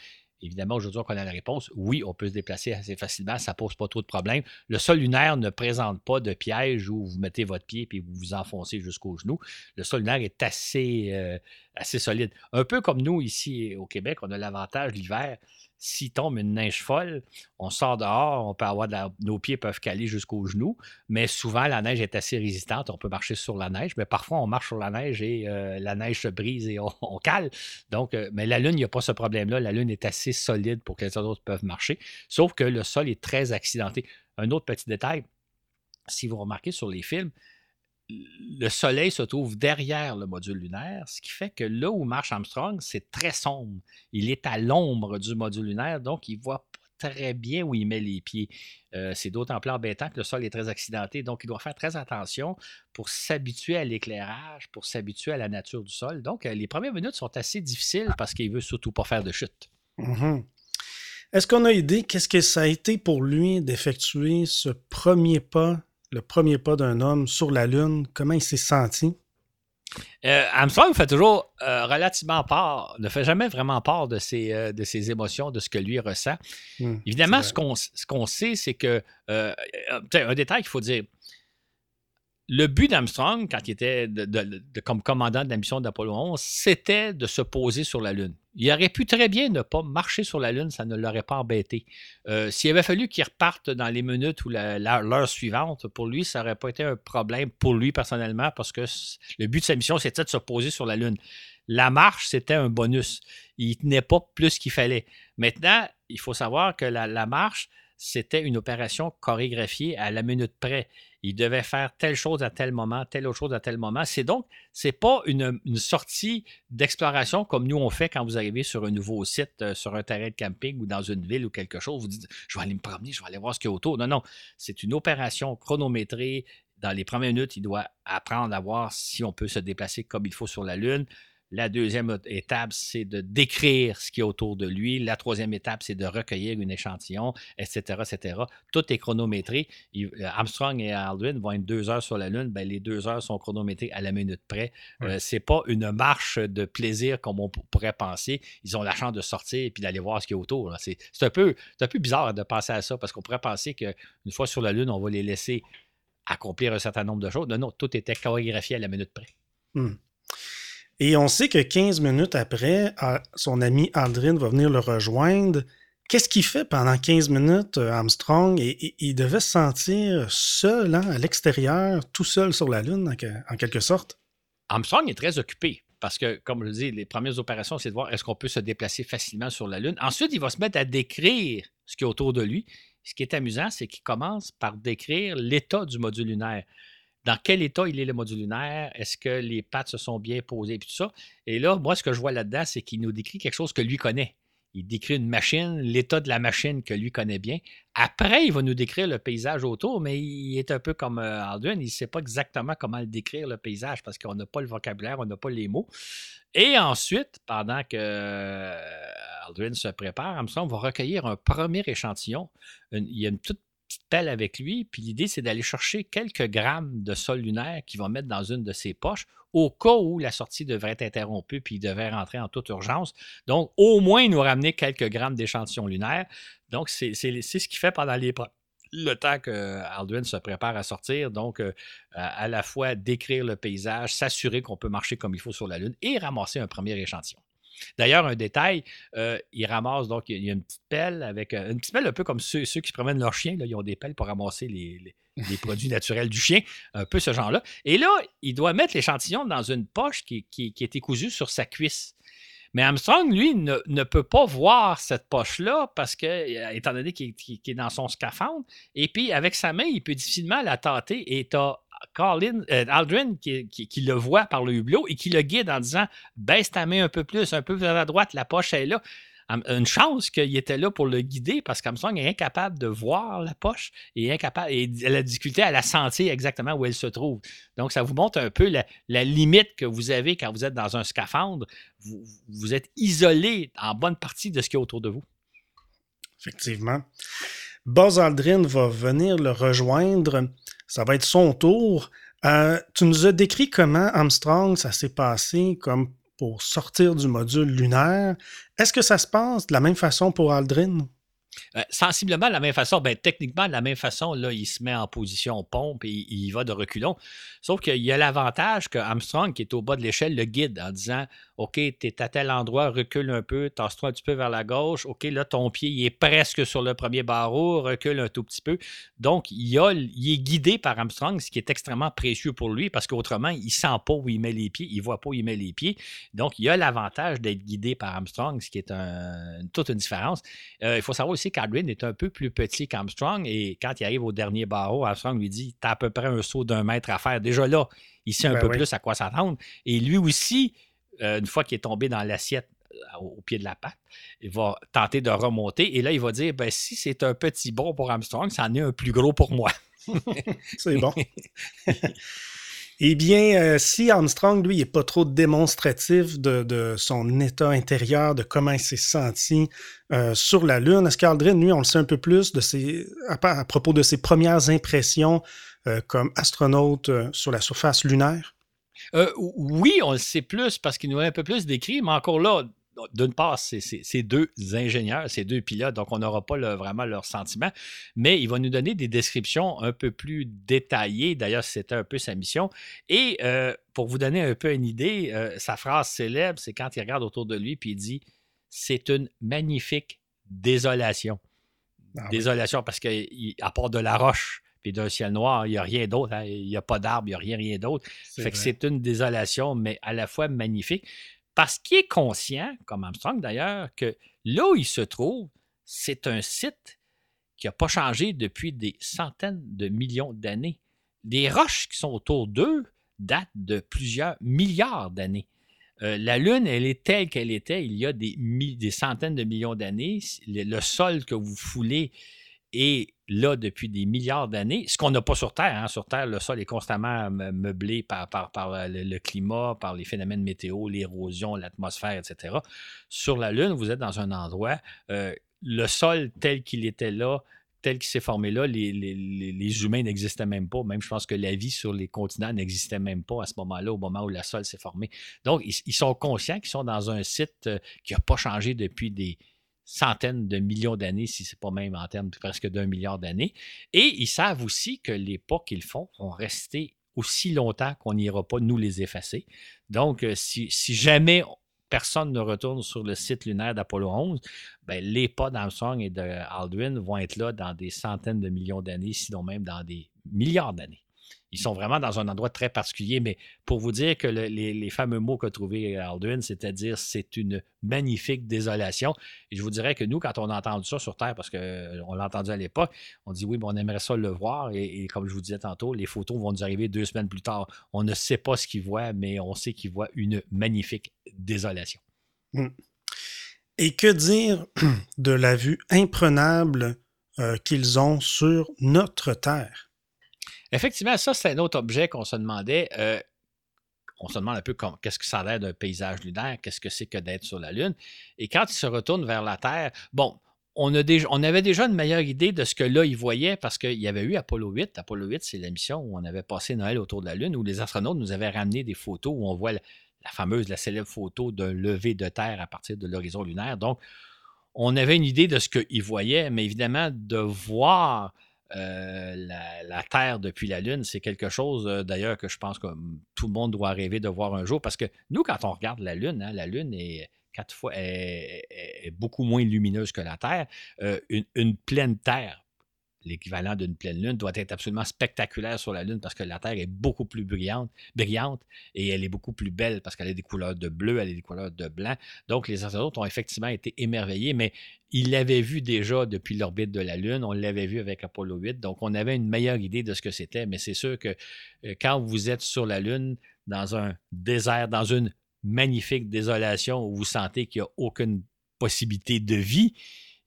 Speaker 2: Évidemment, aujourd'hui, on connaît la réponse. Oui, on peut se déplacer assez facilement, ça ne pose pas trop de problèmes. Le sol lunaire ne présente pas de piège où vous mettez votre pied et vous vous enfoncez jusqu'au genou. Le sol lunaire est assez, euh, assez solide. Un peu comme nous ici au Québec, on a l'avantage l'hiver s'il tombe une neige folle, on sort dehors, on peut avoir nos pieds peuvent caler jusqu'aux genoux, mais souvent la neige est assez résistante, on peut marcher sur la neige, mais parfois on marche sur la neige et euh, la neige se brise et on, cale. Donc, euh, mais la Lune, il n'y a pas ce problème-là. La Lune est assez solide pour que les autres peuvent marcher, sauf que le sol est très accidenté. Un autre petit détail, si vous remarquez sur les films, le Soleil se trouve derrière le module lunaire, ce qui fait que là où marche Armstrong, c'est très sombre. Il est à l'ombre du module lunaire, donc il voit pas très bien où il met les pieds. Euh, c'est d'autant plus embêtant que le sol est très accidenté, donc il doit faire très attention pour s'habituer à l'éclairage, pour s'habituer à la nature du sol. Donc euh, les premières minutes sont assez difficiles parce qu'il veut surtout pas faire de chute.
Speaker 1: Mm-hmm. Est-ce qu'on a idée qu'est-ce que ça a été pour lui d'effectuer ce premier pas le premier pas d'un homme sur la Lune, comment il s'est senti?
Speaker 2: Euh, Armstrong fait toujours euh, relativement part, ne fait jamais vraiment part de ses, euh, de ses émotions, de ce que lui ressent. Hmm, Évidemment, ce qu'on sait, c'est que, un détail qu'il faut dire, le but d'Armstrong, quand il était comme commandant de la mission d'Apollo 11, c'était de se poser sur la Lune. Il aurait pu très bien ne pas marcher sur la Lune, ça ne l'aurait pas embêté. Euh, s'il avait fallu qu'il reparte dans les minutes ou l'heure suivante, pour lui, ça n'aurait pas été un problème pour lui personnellement, parce que le but de sa mission, c'était de se poser sur la Lune. La marche, c'était un bonus. Il tenait pas plus qu'il fallait. Maintenant, il faut savoir que la marche, c'était une opération chorégraphiée à la minute près il devait faire telle chose à tel moment, telle autre chose à tel moment. C'est donc, c'est pas une, sortie d'exploration comme nous on fait quand vous arrivez sur un nouveau site, euh, sur un terrain de camping ou dans une ville ou quelque chose. Vous dites, je vais aller me promener, je vais aller voir ce qu'il y a autour. Non, non, c'est une opération chronométrée. Dans les premières minutes, il doit apprendre à voir si on peut se déplacer comme il faut sur la Lune. La deuxième étape, c'est de décrire ce qui est autour de lui. La troisième étape, c'est de recueillir une échantillon, etc., etc. Tout est chronométré. Euh, Armstrong et Aldrin vont être deux heures sur la Lune. Ben, les deux heures sont chronométrées à la minute près. Euh, Ce n'est pas une marche de plaisir comme on pourrait penser. Ils ont la chance de sortir et puis d'aller voir ce qui est autour. C'est un, peu, un peu bizarre de penser à ça parce qu'on pourrait penser qu'une fois sur la Lune, on va les laisser accomplir un certain nombre de choses. Non, non, tout était chorégraphié à la minute près.
Speaker 1: Hmm. Et on sait que 15 minutes après, son ami Aldrin va venir le rejoindre. Qu'est-ce qu'il fait pendant 15 minutes, euh, Armstrong? Il devait se sentir seul, hein, à l'extérieur, tout seul sur la Lune, en, quelque sorte?
Speaker 2: Armstrong est très occupé parce que, comme je le dis, les premières opérations, c'est de voir est-ce qu'on peut se déplacer facilement sur la Lune. Ensuite, il va se mettre à décrire ce qui est autour de lui. Ce qui est amusant, c'est qu'il commence par décrire l'état du module lunaire dans quel état il est le module lunaire, est-ce que les pattes se sont bien posées, et tout ça. Et là, moi, ce que je vois là-dedans, c'est qu'il nous décrit quelque chose que lui connaît. Il décrit une machine, l'état de la machine que lui connaît bien. Après, il va nous décrire le paysage autour, mais il est un peu comme euh, Aldrin, il ne sait pas exactement comment le décrire, le paysage, parce qu'on n'a pas le vocabulaire, on n'a pas les mots. Et ensuite, pendant que euh, Aldrin se prépare, Armstrong va recueillir un premier échantillon. il y a une toute pelle avec lui. Puis l'idée, c'est d'aller chercher quelques grammes de sol lunaire qu'il va mettre dans une de ses poches au cas où la sortie devrait être interrompue puis il devait rentrer en toute urgence. Donc, au moins, nous ramener quelques grammes d'échantillons lunaires. Donc, c'est ce qu'il fait pendant les, le temps que Aldrin se prépare à sortir, donc euh, à la fois décrire le paysage, s'assurer qu'on peut marcher comme il faut sur la Lune et ramasser un premier échantillon. D'ailleurs, un détail, euh, il ramasse, donc il y a une petite pelle avec euh, une petite pelle un peu comme ceux, qui promènent leur chien, là, ils ont des pelles pour ramasser les, produits naturels du chien, un peu ce genre-là. Et là, il doit mettre l'échantillon dans une poche qui, qui, qui était cousue sur sa cuisse. Mais Armstrong, lui, ne, peut pas voir cette poche-là parce que, euh, étant donné qu'il est dans son scaphandre, et puis avec sa main, il peut difficilement la tâter et tu Euh, Aldrin qui, le voit par le hublot et qui le guide en disant baisse ta main un peu plus, un peu vers la droite, la poche est là. Une chance qu'il était là pour le guider parce qu'Armstrong est incapable de voir la poche et incapable et la difficulté à la sentir exactement où elle se trouve. Donc, ça vous montre un peu la, limite que vous avez quand vous êtes dans un scaphandre. Vous, êtes isolé en bonne partie de ce qu'il y a autour de vous.
Speaker 1: Effectivement. Buzz Aldrin va venir le rejoindre ça va être son tour. Euh, tu nous as décrit comment Armstrong, ça s'est passé comme pour sortir du module lunaire. Est-ce que ça se passe de la même façon pour Aldrin?
Speaker 2: Euh, sensiblement de la même façon, ben, techniquement de la même façon, là, il se met en position pompe et il va de reculons. Sauf qu'il y a l'avantage que Armstrong, qui est au bas de l'échelle, le guide en disant OK, tu es à tel endroit, recule un peu, tasse-toi un petit peu vers la gauche. OK, là, ton pied il est presque sur le premier barreau, recule un tout petit peu. Donc, il, a, il est guidé par Armstrong, ce qui est extrêmement précieux pour lui parce qu'autrement, il ne sent pas où il met les pieds, il ne voit pas où il met les pieds. Donc, il a l'avantage d'être guidé par Armstrong, ce qui est toute une différence. Euh, il faut savoir aussi qu'Adrian est un peu plus petit qu'Armstrong et quand il arrive au dernier barreau, Armstrong lui dit Tu as à peu près un saut d'un mètre à faire. Déjà là, il sait un ben peu plus à quoi s'attendre. Et lui aussi, une fois qu'il est tombé dans l'assiette euh, au pied de la patte, il va tenter de remonter. Et là, il va dire ben, si c'est un petit bon pour Armstrong, c'en est un plus gros pour moi.
Speaker 1: c'est bon. Eh bien, euh, si Armstrong, lui, n'est pas trop démonstratif de, son état intérieur, de comment il s'est senti sur la Lune, est-ce qu'Aldrin, lui, on le sait un peu plus de ses, à, propos de ses premières impressions comme astronaute sur la surface lunaire?
Speaker 2: Euh, oui, on le sait plus parce qu'il nous a un peu plus décrit, mais encore là, d'une part, c'est deux ingénieurs, ces deux pilotes, donc on n'aura pas vraiment leur sentiment, mais il va nous donner des descriptions un peu plus détaillées. D'ailleurs, c'était un peu sa mission. Et euh, pour vous donner un peu une idée, euh, sa phrase célèbre, c'est quand il regarde autour de lui puis il dit C'est une magnifique désolation. Ah désolation parce qu'à part de la roche, puis d'un ciel noir, il n'y a rien d'autre. Hein. Il n'y a pas d'arbre, il n'y a rien, rien d'autre. Fait que c'est une désolation, mais à la fois magnifique. Parce qu'il est conscient, comme Armstrong d'ailleurs, que là où il se trouve, c'est un site qui n'a pas changé depuis des centaines de millions d'années. Les roches qui sont autour d'eux datent de plusieurs milliards d'années. Euh, la Lune, elle est telle qu'elle était il y a des, des centaines de millions d'années. le, sol que vous foulez est là depuis des milliards d'années, ce qu'on n'a pas sur Terre. Hein. Sur Terre, le sol est constamment meublé par, par, le, climat, par les phénomènes météo, l'érosion, l'atmosphère, etc. Sur la Lune, vous êtes dans un endroit, euh, le sol tel qu'il était là, tel qu'il s'est formé là, les, humains n'existaient même pas. Même, je pense que la vie sur les continents n'existait même pas à ce moment-là, au moment où le sol s'est formé. Donc, ils, ils, sont conscients qu'ils sont dans un site euh, qui n'a pas changé depuis des, centaines de millions d'années, si ce n'est pas même en termes de presque d'un milliard d'années. Et ils savent aussi que les pas qu'ils font vont rester aussi longtemps qu'on n'ira pas nous les effacer. Donc, euh, si, jamais personne ne retourne sur le site lunaire d'Apollo 11, ben, les pas d'Armstrong et d'Aldrin vont être là dans des centaines de millions d'années, sinon même dans des milliards d'années. Ils sont vraiment dans un endroit très particulier, mais pour vous dire que les, fameux mots qu'a trouvé Aldrin, c'est-à-dire c'est une magnifique désolation. Et je vous dirais que nous, quand on a entendu ça sur Terre, parce qu'on l'a entendu à l'époque, on dit oui, mais on aimerait ça le voir. Et, comme je vous disais tantôt, les photos vont nous arriver deux semaines plus tard. On ne sait pas ce qu'ils voient, mais on sait qu'ils voient une magnifique désolation.
Speaker 1: Hmm. Et que dire de la vue imprenable euh, qu'ils ont sur notre Terre?
Speaker 2: Effectivement, ça, c'est un autre objet qu'on se demandait. Euh, on se demande un peu qu'est-ce que ça a l'air d'un paysage lunaire, qu'est-ce que c'est que d'être sur la Lune? Et quand il se retourne vers la Terre, bon, on, avait déjà une meilleure idée de ce que là, il voyait parce qu'il y avait eu Apollo 8. Apollo 8, c'est la mission où on avait passé Noël autour de la Lune, où les astronautes nous avaient ramené des photos où on voit la, fameuse, la célèbre photo d'un lever de Terre à partir de l'horizon lunaire. Donc, on avait une idée de ce qu'ils voyaient, mais évidemment, de voir euh, la, Terre depuis la Lune, c'est quelque chose euh, d'ailleurs que je pense que tout le monde doit rêver de voir un jour parce que nous, quand on regarde la Lune, hein, la Lune est quatre fois beaucoup moins lumineuse que la Terre. Euh, une, pleine Terre l'équivalent d'une pleine lune, doit être absolument spectaculaire sur la Lune parce que la Terre est beaucoup plus brillante, et elle est beaucoup plus belle parce qu'elle a des couleurs de bleu, elle a des couleurs de blanc. Donc, les astronautes ont effectivement été émerveillés, mais ils l'avaient vu déjà depuis l'orbite de la Lune, on l'avait vu avec Apollo 8, donc on avait une meilleure idée de ce que c'était, mais c'est sûr que euh, quand vous êtes sur la Lune, dans un désert, dans une magnifique désolation où vous sentez qu'il n'y a aucune possibilité de vie,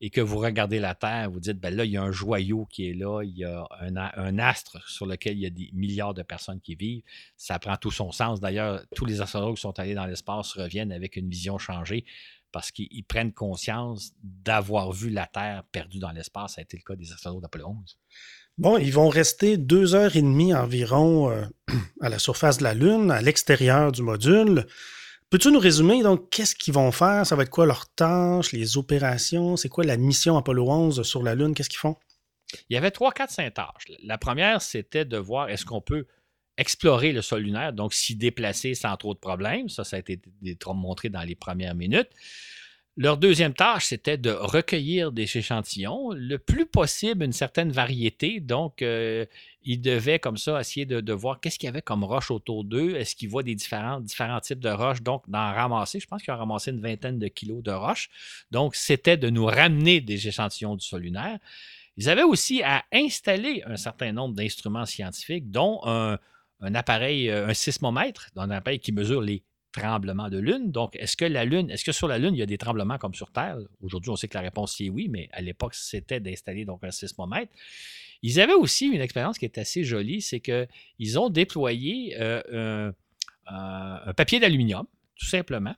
Speaker 2: et que vous regardez la Terre, vous dites, ben là, il y a un joyau qui est là, il y a un, astre sur lequel il y a des milliards de personnes qui vivent. Ça prend tout son sens. D'ailleurs, tous les astronautes qui sont allés dans l'espace reviennent avec une vision changée parce qu'ils prennent conscience d'avoir vu la Terre perdue dans l'espace. Ça a été le cas des astronautes d'Apollo 11.
Speaker 1: Bon, ils vont rester deux heures et demie environ euh, à la surface de la Lune, à l'extérieur du module Peux-tu nous résumer, donc, qu'est-ce qu'ils vont faire? Ça va être quoi leurs tâches, les opérations? C'est quoi la mission Apollo 11 sur la Lune? Qu'est-ce qu'ils font?
Speaker 2: Il y avait trois, quatre, cinq tâches. La première, c'était de voir est-ce qu'on peut explorer le sol lunaire, donc s'y déplacer sans trop de problèmes. Ça, ça a été montré dans les premières minutes. Leur deuxième tâche, c'était de recueillir des échantillons, le plus possible une certaine variété. Donc, euh, ils devaient comme ça essayer de, voir qu'est-ce qu'il y avait comme roche autour d'eux. Est-ce qu'ils voient des différents, types de roches? Donc, d'en ramasser. Je pense qu'ils ont ramassé une vingtaine de kilos de roches. Donc, c'était de nous ramener des échantillons du sol lunaire. Ils avaient aussi à installer un certain nombre d'instruments scientifiques, dont un, un appareil, euh, un sismomètre, un appareil qui mesure les tremblements de Lune. Donc, est-ce que la Lune, est-ce que sur la Lune, il y a des tremblements comme sur Terre? Aujourd'hui, on sait que la réponse est oui, mais à l'époque, c'était d'installer donc un sismomètre. Ils avaient aussi une expérience qui est assez jolie, c'est qu'ils ont déployé euh, un, papier d'aluminium, tout simplement,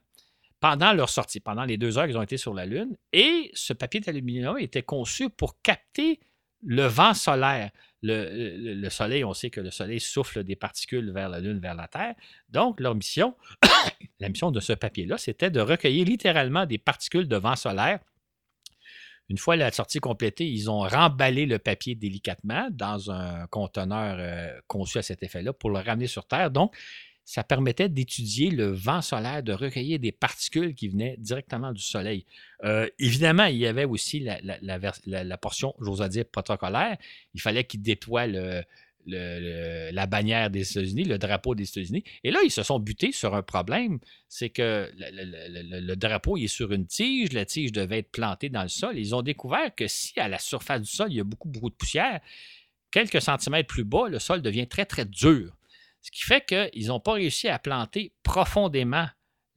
Speaker 2: pendant leur sortie, pendant les deux heures qu'ils ont été sur la Lune. Et ce papier d'aluminium était conçu pour capter le vent solaire. Le, Soleil, on sait que le Soleil souffle des particules vers la Lune, vers la Terre. Donc, leur mission, la mission de ce papier-là, c'était de recueillir littéralement des particules de vent solaire. Une fois la sortie complétée, ils ont remballé le papier délicatement dans un conteneur euh, conçu à cet effet-là pour le ramener sur Terre. Donc, ça permettait d'étudier le vent solaire, de recueillir des particules qui venaient directement du Soleil. Euh, évidemment, il y avait aussi la, portion, j'ose dire, protocolaire. Il fallait qu'ils déploient la bannière des États-Unis, le drapeau des États-Unis. Et là, ils se sont butés sur un problème, c'est que le, drapeau est sur une tige, la tige devait être plantée dans le sol. Ils ont découvert que si à la surface du sol, il y a beaucoup, beaucoup de poussière, quelques centimètres plus bas, le sol devient très, très dur. Ce qui fait qu'ils n'ont pas réussi à planter profondément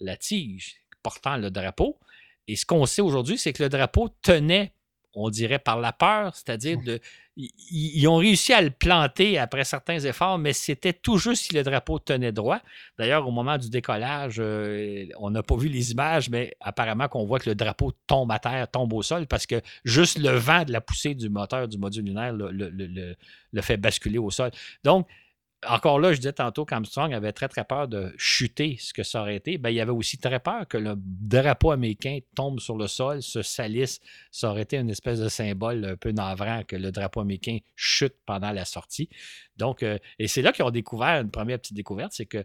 Speaker 2: la tige portant le drapeau. Et ce qu'on sait aujourd'hui, c'est que le drapeau tenait, on dirait, par la peur, c'est-à-dire de. Ils ont réussi à le planter après certains efforts, mais c'était tout juste si le drapeau tenait droit. D'ailleurs, au moment du décollage, euh, on n'a pas vu les images, mais apparemment qu'on voit que le drapeau tombe à terre, tombe au sol, parce que juste le vent de la poussée du moteur du module lunaire le, le fait basculer au sol. Donc, encore là, je disais tantôt qu'Armstrong avait très, très peur de chuter ce que ça aurait été. Ben, il avait aussi très peur que le drapeau américain tombe sur le sol, se salisse. Ça aurait été une espèce de symbole un peu navrant que le drapeau américain chute pendant la sortie. Donc, euh, et c'est là qu'ils ont découvert une première petite découverte, c'est que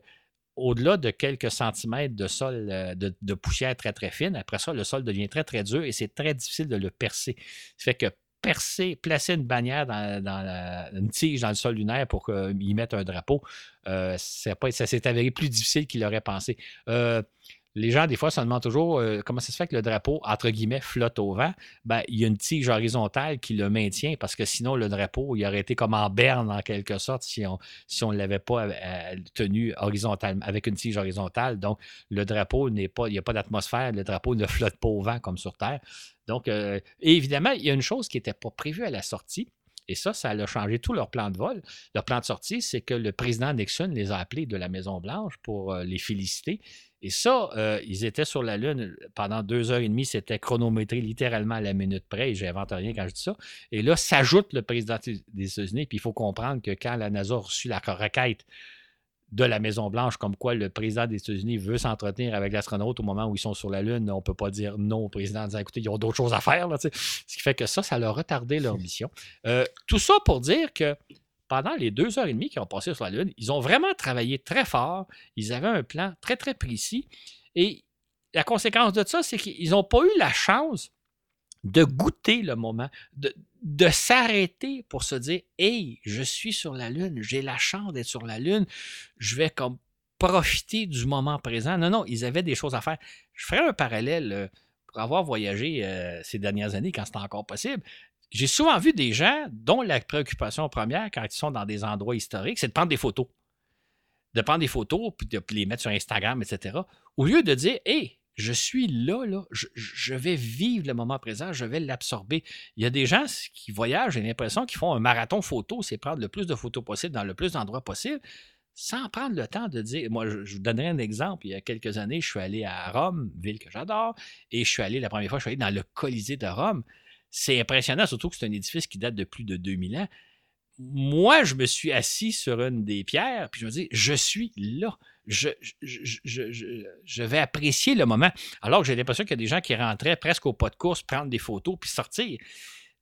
Speaker 2: au-delà de quelques centimètres de sol, euh, de, de, poussière très, très fine, après ça, le sol devient très, très dur et c'est très difficile de le percer. Ça fait que percer, placer une bannière dans, une tige dans le sol lunaire pour qu'il mette un drapeau, euh, ça s'est avéré plus difficile qu'il aurait pensé. Euh, les gens, des fois, se demandent toujours euh, comment ça se fait que le drapeau, entre guillemets, flotte au vent? Ben, il y a une tige horizontale qui le maintient parce que sinon, le drapeau, il aurait été comme en berne, en quelque sorte, si on ne l'avait pas tenu horizontalement, avec une tige horizontale. Donc, le drapeau n'est pas, il n'y a pas d'atmosphère, le drapeau ne flotte pas au vent comme sur Terre. Donc, euh, évidemment, il y a une chose qui n'était pas prévue à la sortie. Et ça, ça a changé tout leur plan de vol. Leur plan de sortie, c'est que le président Nixon les a appelés de la Maison-Blanche pour euh, les féliciter. Et ça, euh, ils étaient sur la Lune pendant deux heures et demie. C'était chronométré littéralement à la minute près. Et j'invente rien quand je dis ça. Et là, s'ajoute le président des États-Unis. Puis il faut comprendre que quand la NASA a reçu la requête de la Maison-Blanche, comme quoi le président des États-Unis veut s'entretenir avec l'astronaute au moment où ils sont sur la Lune, on ne peut pas dire non au président en disant écoutez, ils ont d'autres choses à faire. ce qui fait que ça, ça a retardé leur mission. Euh, tout ça pour dire que pendant les deux heures et demie qu'ils ont passé sur la Lune, ils ont vraiment travaillé très fort. Ils avaient un plan très, très précis. Et la conséquence de ça, c'est qu'ils n'ont pas eu la chance de goûter le moment, de, s'arrêter pour se dire Hey, je suis sur la Lune, j'ai la chance d'être sur la Lune, je vais comme profiter du moment présent. Non, non, ils avaient des choses à faire. Je ferai un parallèle euh, pour avoir voyagé euh, ces dernières années quand c'était encore possible. J'ai souvent vu des gens dont la préoccupation première quand ils sont dans des endroits historiques, c'est de prendre des photos. De prendre des photos, puis de les mettre sur Instagram, etc. Au lieu de dire Hey, je suis là, je, vais vivre le moment présent, je vais l'absorber. Il y a des gens qui voyagent, j'ai l'impression qu'ils font un marathon photo, c'est prendre le plus de photos possible dans le plus d'endroits possible, sans prendre le temps de dire. Moi, je, vous donnerai un exemple. Il y a quelques années, je suis allé à Rome, ville que j'adore, et je suis allé, la première fois, je suis allé dans le Colisée de Rome. C'est impressionnant, surtout que c'est un édifice qui date de plus de 2000 ans. moi, je me suis assis sur une des pierres, puis je me dis, je suis là. Je, vais apprécier le moment. Alors que j'ai l'impression qu'il y a des gens qui rentraient presque au pas de course, prendre des photos, puis sortir.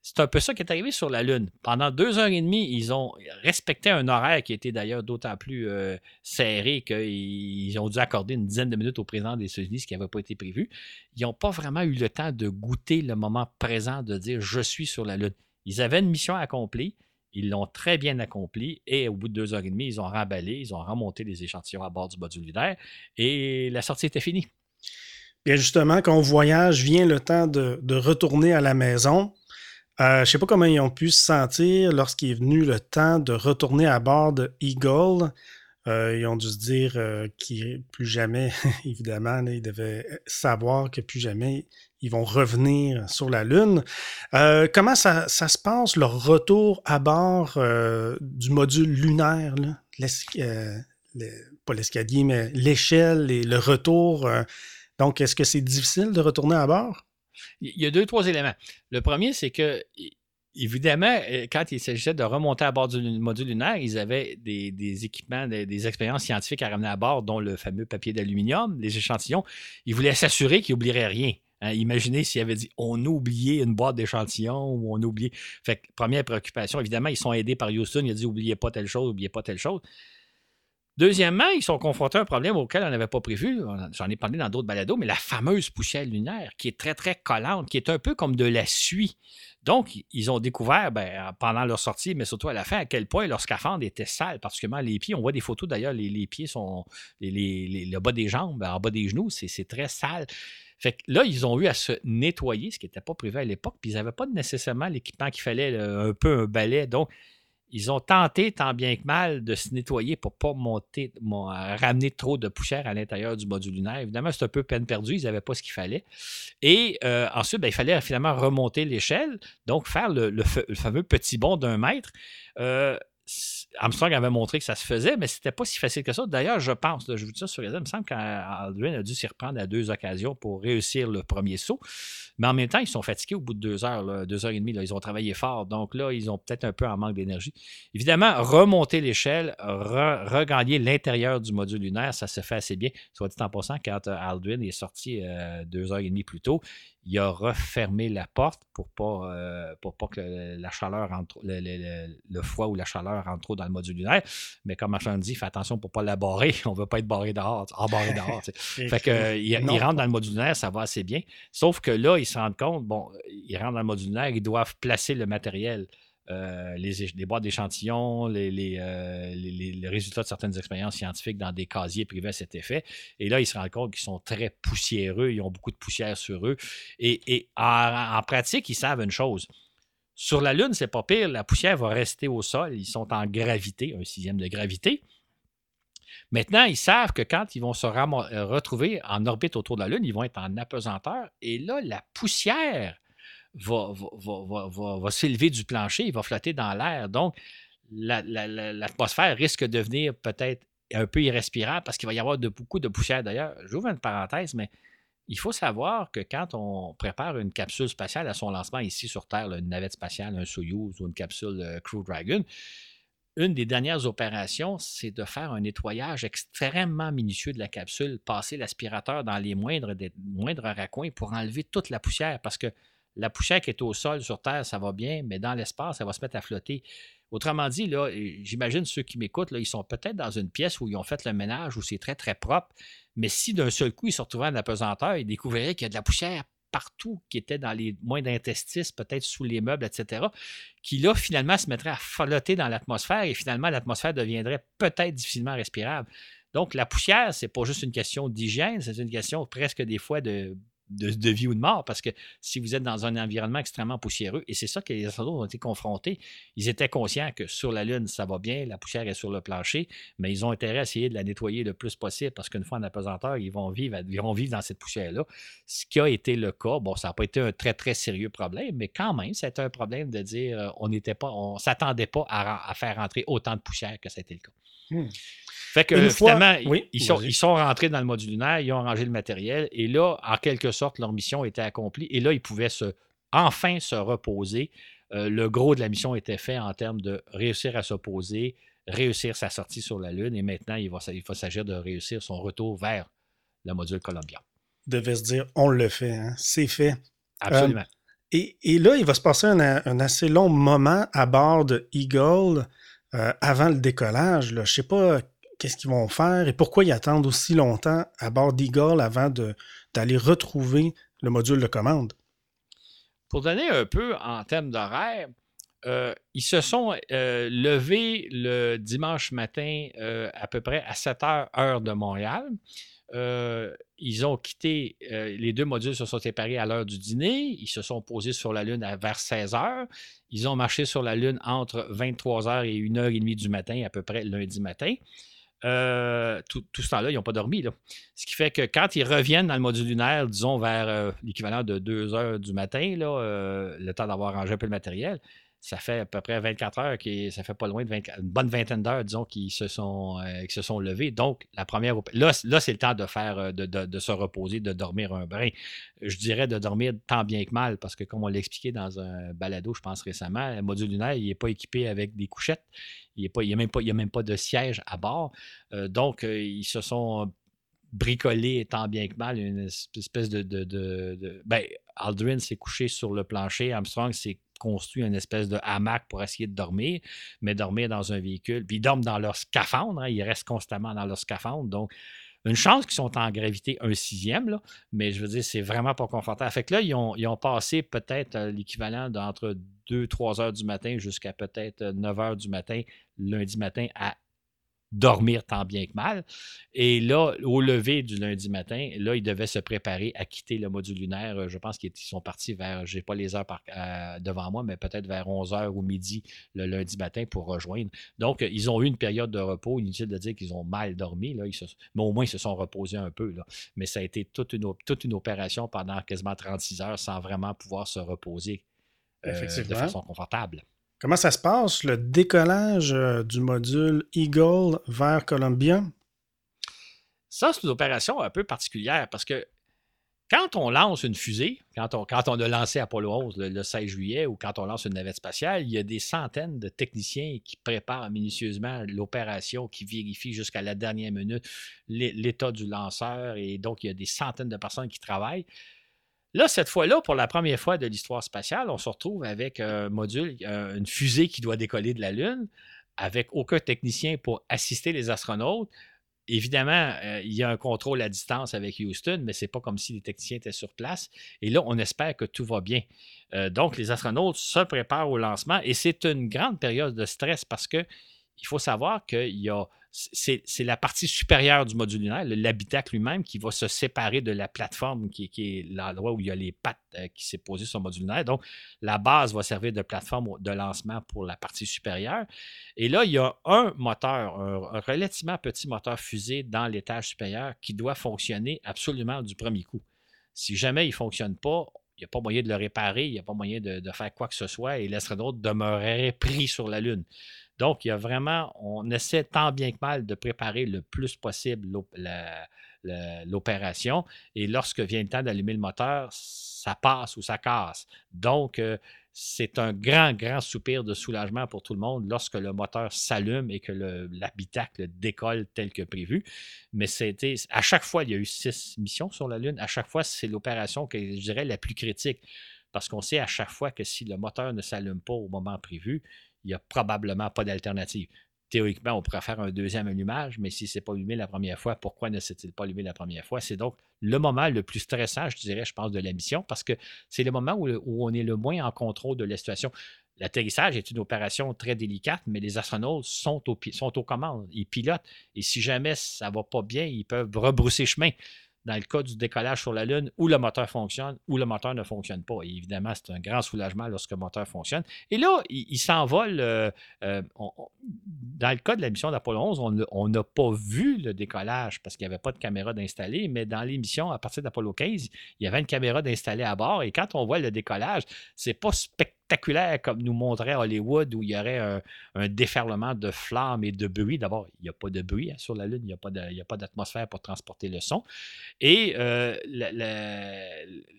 Speaker 2: C'est un peu ça qui est arrivé sur la Lune. Pendant deux heures et demie, ils ont respecté un horaire qui était d'ailleurs d'autant plus euh, serré qu'ils ont dû accorder une dizaine de minutes au président des États-Unis, ce qui n'avait pas été prévu. Ils n'ont pas vraiment eu le temps de goûter le moment présent, de dire je suis sur la Lune. Ils avaient une mission accomplie. Ils l'ont très bien accompli et au bout de deux heures et demie, ils ont remballé, ils ont remonté les échantillons à bord du module lunaire et la sortie était finie.
Speaker 1: Bien justement, quand on voyage, vient le temps de, de retourner à la maison. Euh, je ne sais pas comment ils ont pu se sentir lorsqu'il est venu le temps de retourner à bord de Eagle. Euh, ils ont dû se dire euh, qu'ils plus jamais, évidemment, ils devaient savoir que plus jamais ils vont revenir sur la Lune. comment ça, se passe, leur retour à bord du module lunaire? pas l'escalier, mais l'échelle et le retour. donc, est-ce que c'est difficile de retourner à bord?
Speaker 2: Il y a deux, trois éléments. Le premier, c'est que, évidemment, euh, quand il s'agissait de remonter à bord du module lunaire, ils avaient des, équipements, des, expériences scientifiques à ramener à bord, dont le fameux papier d'aluminium, les échantillons. Ils voulaient s'assurer qu'ils n'oublieraient rien. Hein. imaginez s'il avait dit on a oublié une boîte d'échantillons ou on a oublié. Fait que, première préoccupation, évidemment, ils sont aidés par Houston. Il a dit oubliez pas telle chose, oubliez pas telle chose. Deuxièmement, ils sont confrontés à un problème auquel on n'avait pas prévu. J'en ai parlé dans d'autres balados, mais la fameuse poussière lunaire, qui est très, très collante, qui est un peu comme de la suie. Donc, ils ont découvert ben, pendant leur sortie, mais surtout à la fin, à quel point leur scaphandre était sale, particulièrement les pieds. On voit des photos d'ailleurs, les, pieds sont. le bas des jambes, en bas des genoux, c'est très sale. Fait que là, ils ont eu à se nettoyer, ce qui n'était pas prévu à l'époque, puis ils n'avaient pas nécessairement l'équipement qu'il fallait, un peu un balai. Donc, ils ont tenté tant bien que mal de se nettoyer pour ne pas monter, ramener trop de poussière à l'intérieur du module lunaire. Évidemment, c'est un peu peine perdue, ils n'avaient pas ce qu'il fallait. Et euh, ensuite, ben, il fallait finalement remonter l'échelle, donc faire le, fameux petit bond d'un mètre. Euh, Armstrong avait montré que ça se faisait, mais c'était pas si facile que ça. D'ailleurs, je pense, je vous dis ça sur les il me semble qu'Aldrin a dû s'y reprendre à deux occasions pour réussir le premier saut. Mais en même temps, ils sont fatigués au bout de deux heures, deux heures et demie. Ils ont travaillé fort. Donc là, ils ont peut-être un peu en manque d'énergie. Évidemment, remonter l'échelle, regagner l'intérieur du module lunaire, ça se fait assez bien. Soit dit en passant, quand euh, Aldrin est sorti euh, deux heures et demie plus tôt, il a refermé la porte pour pas, euh, pour pas que la chaleur rentre, le, foie ou la chaleur rentre trop dans le module lunaire. Mais comme Marchand dit, fais attention pour ne pas la barrer. On ne veut pas être barré dehors, embarré dehors. fait que, il, rentre dans le module lunaire, ça va assez bien. Sauf que là, ils se rendent compte, bon, ils rentrent dans le module lunaire, ils doivent placer le matériel. Euh, les, boîtes d'échantillons, euh, les, résultats de certaines expériences scientifiques dans des casiers privés à cet effet. Et là, ils se rendent compte qu'ils sont très poussiéreux, ils ont beaucoup de poussière sur eux. Et, en, pratique, ils savent une chose. Sur la Lune, c'est pas pire, la poussière va rester au sol, ils sont en gravité, un sixième de gravité. Maintenant, ils savent que quand ils vont se euh, retrouver en orbite autour de la Lune, ils vont être en apesanteur. Et là, la poussière va, va, s'élever du plancher, il va flotter dans l'air. Donc, l'atmosphère risque de devenir peut-être un peu irrespirable parce qu'il va y avoir beaucoup de poussière. D'ailleurs, j'ouvre une parenthèse, mais il faut savoir que quand on prépare une capsule spatiale à son lancement ici sur Terre, une navette spatiale, un Soyuz ou une capsule euh, Crew Dragon, une des dernières opérations, c'est de faire un nettoyage extrêmement minutieux de la capsule, passer l'aspirateur dans les moindres, des, moindres raccoins pour enlever toute la poussière parce que la poussière qui est au sol sur Terre, ça va bien, mais dans l'espace, ça va se mettre à flotter. Autrement dit, là, j'imagine ceux qui m'écoutent, ils sont peut-être dans une pièce où ils ont fait le ménage, où c'est très, très propre. Mais si d'un seul coup, ils se retrouvaient en apesanteur, ils découvriraient qu'il y a de la poussière partout qui était dans les moins d'interstices, peut-être sous les meubles, etc., qui là, finalement, se mettrait à flotter dans l'atmosphère et finalement, l'atmosphère deviendrait peut-être difficilement respirable. Donc, la poussière, c'est pas juste une question d'hygiène, c'est une question presque des fois de de, vie ou de mort, parce que si vous êtes dans un environnement extrêmement poussiéreux, et c'est ça que les astronautes ont été confrontés, ils étaient conscients que sur la Lune, ça va bien, la poussière est sur le plancher, mais ils ont intérêt à essayer de la nettoyer le plus possible, parce qu'une fois en apesanteur, ils vont vivre, dans cette poussière-là. Ce qui a été le cas, bon, ça n'a pas été un très, très sérieux problème, mais quand même, c'était un problème de dire, euh, on n'était pas, on s'attendait pas à, faire rentrer autant de poussière que c'était le cas. Hmm. Fait que finalement, ils, sont, ils, sont, rentrés dans le module lunaire, ils ont rangé le matériel, et là, en quelque sorte, leur mission était accomplie. Et là, ils pouvaient se, enfin se reposer le gros de la mission était fait en termes de réussir à s'opposer, réussir sa sortie sur la Lune, et maintenant, il va, il va s'agir de réussir son retour vers le module Columbia.
Speaker 1: Devait se dire, on le fait, hein? c'est fait.
Speaker 2: Absolument.
Speaker 1: et, là, il va se passer un, assez long moment à bord de Eagle avant le décollage. Je ne sais pas qu'est-ce qu'ils vont faire et pourquoi ils attendent aussi longtemps à bord d'Eagle avant d'aller retrouver le module de commande?
Speaker 2: Pour donner un peu en termes d'horaire, euh, ils se sont euh, levés le dimanche matin euh, à peu près à 7 heures, heure de Montréal. ils ont quitté, les deux modules se sont séparés à l'heure du dîner. Ils se sont posés sur la Lune à vers 16 heures. Ils ont marché sur la Lune entre 23 heures et 1h30 du matin, à peu près lundi matin. Euh, tout, ce temps-là, ils n'ont pas dormi. Ce qui fait que quand ils reviennent dans le module lunaire, disons vers euh, l'équivalent de 2 heures du matin, là, euh, le temps d'avoir rangé un peu le matériel, ça fait à peu près 24 heures, qui, ça fait pas loin de une bonne vingtaine d'heures, disons, qui se sont, euh, qui se sont levés. Donc, la première. Là, là c'est le temps de faire, euh, de, de, se reposer, de dormir un brin. Je dirais de dormir tant bien que mal, parce que comme on l'a expliqué dans un balado, je pense récemment, le module lunaire, il n'est pas équipé avec des couchettes. Il n'y a, même pas, a même pas de siège à bord. Euh, donc, ils se sont bricolés tant bien que mal une espèce de. de ben, Aldrin s'est couché sur le plancher, Armstrong s'est construit une espèce de hamac pour essayer de dormir, mais dormir dans un véhicule. Puis ils dorment dans leur scaphandre, hein, ils restent constamment dans leur scaphandre. Donc, une chance qu'ils sont en gravité un sixième, mais je veux dire, c'est vraiment pas confortable. Fait que là, ils ont, ils ont passé peut-être euh, l'équivalent d'entre 2-3 heures du matin jusqu'à peut-être 9 heures du matin, lundi matin, à dormir tant bien que mal. Et là, au lever du lundi matin, là, ils devaient se préparer à quitter le module lunaire. Je pense qu'ils sont partis vers, je n'ai pas les heures euh, devant moi, mais peut-être vers 11h ou midi le lundi matin pour rejoindre. Donc, ils ont eu une période de repos. Inutile de dire qu'ils ont mal dormi, là. mais au moins, ils se sont reposés un peu. Là. Mais ça a été toute une, toute une opération pendant quasiment 36 heures sans vraiment pouvoir se reposer euh, de façon confortable.
Speaker 1: Comment ça se passe, le décollage euh, du module Eagle vers Columbia?
Speaker 2: Ça, c'est une opération un peu particulière parce que quand on lance une fusée, quand on, quand on a lancé Apollo 11 le, 16 juillet ou quand on lance une navette spatiale, il y a des centaines de techniciens qui préparent minutieusement l'opération, qui vérifient jusqu'à la dernière minute l'état du lanceur et donc il y a des centaines de personnes qui travaillent. Là, cette fois-là, pour la première fois de l'histoire spatiale, on se retrouve avec un module, une fusée qui doit décoller de la Lune, avec aucun technicien pour assister les astronautes. Évidemment, euh, il y a un contrôle à distance avec Houston, mais ce n'est pas comme si les techniciens étaient sur place. Et là, on espère que tout va bien. Euh, donc, les astronautes se préparent au lancement et c'est une grande période de stress parce que il faut savoir qu'il y a c'est la partie supérieure du module lunaire, l'habitacle lui-même, qui va se séparer de la plateforme qui, est l'endroit où il y a les pattes euh, qui s'est posé sur le module lunaire. Donc, la base va servir de plateforme de lancement pour la partie supérieure. Et là, il y a un moteur, un, relativement petit moteur fusée dans l'étage supérieur qui doit fonctionner absolument du premier coup. Si jamais il ne fonctionne pas, il n'y a pas moyen de le réparer, il n'y a pas moyen de, faire quoi que ce soit et l'astronaute demeurerait pris sur la Lune. Donc, il y a vraiment, on essaie tant bien que mal de préparer le plus possible l'opération. Et lorsque vient le temps d'allumer le moteur, ça passe ou ça casse. Donc, euh, c'est un grand, grand soupir de soulagement pour tout le monde lorsque le moteur s'allume et que l'habitacle décolle tel que prévu. Mais c'était, à chaque fois, il y a eu six missions sur la Lune. À chaque fois, c'est l'opération que je dirais la plus critique. Parce qu'on sait à chaque fois que si le moteur ne s'allume pas au moment prévu, il n'y a probablement pas d'alternative. Théoriquement, on pourrait faire un deuxième allumage, mais si ce n'est pas allumé la première fois, pourquoi ne s'est-il pas allumé la première fois? C'est donc le moment le plus stressant, je dirais, je pense, de la mission, parce que c'est le moment où, on est le moins en contrôle de la situation. L'atterrissage est une opération très délicate, mais les astronautes sont, sont aux commandes, ils pilotent, et si jamais ça ne va pas bien, ils peuvent rebrousser chemin dans le cas du décollage sur la Lune où le moteur fonctionne ou le moteur ne fonctionne pas. Et évidemment, c'est un grand soulagement lorsque le moteur fonctionne. Et là, il, s'envole. Euh, euh, dans le cas de la mission d'Apollo 11, on n'a pas vu le décollage parce qu'il n'y avait pas de caméra d'installer, mais dans l'émission, à partir d'Apollo 15, il y avait une caméra d'installer à bord. Et quand on voit le décollage, c'est pas spectaculaire spectaculaire comme nous montrait Hollywood où il y aurait un, déferlement de flammes et de bruit. D'abord, il n'y a pas de bruit hein, sur la Lune, il n'y a pas d'atmosphère pour transporter le son. Et euh,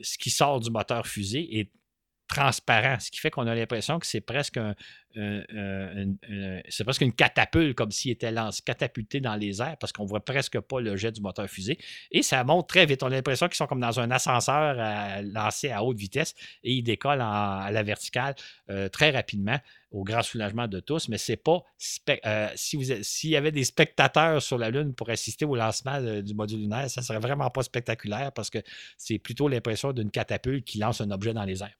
Speaker 2: ce qui sort du moteur fusée est transparent, ce qui fait qu'on a l'impression que c'est presque un, presque une catapulte, comme s'il était lancé, catapulté dans les airs, parce qu'on voit presque pas le jet du moteur fusée. Et ça monte très vite. On a l'impression qu'ils sont comme dans un ascenseur lancé à haute vitesse et ils décollent à la verticale euh, très rapidement au grand soulagement de tous, mais c'est pas euh, si s'il y avait des spectateurs sur la Lune pour assister au lancement du module lunaire, ça serait vraiment pas spectaculaire parce que c'est plutôt l'impression d'une catapulte qui lance un objet dans les airs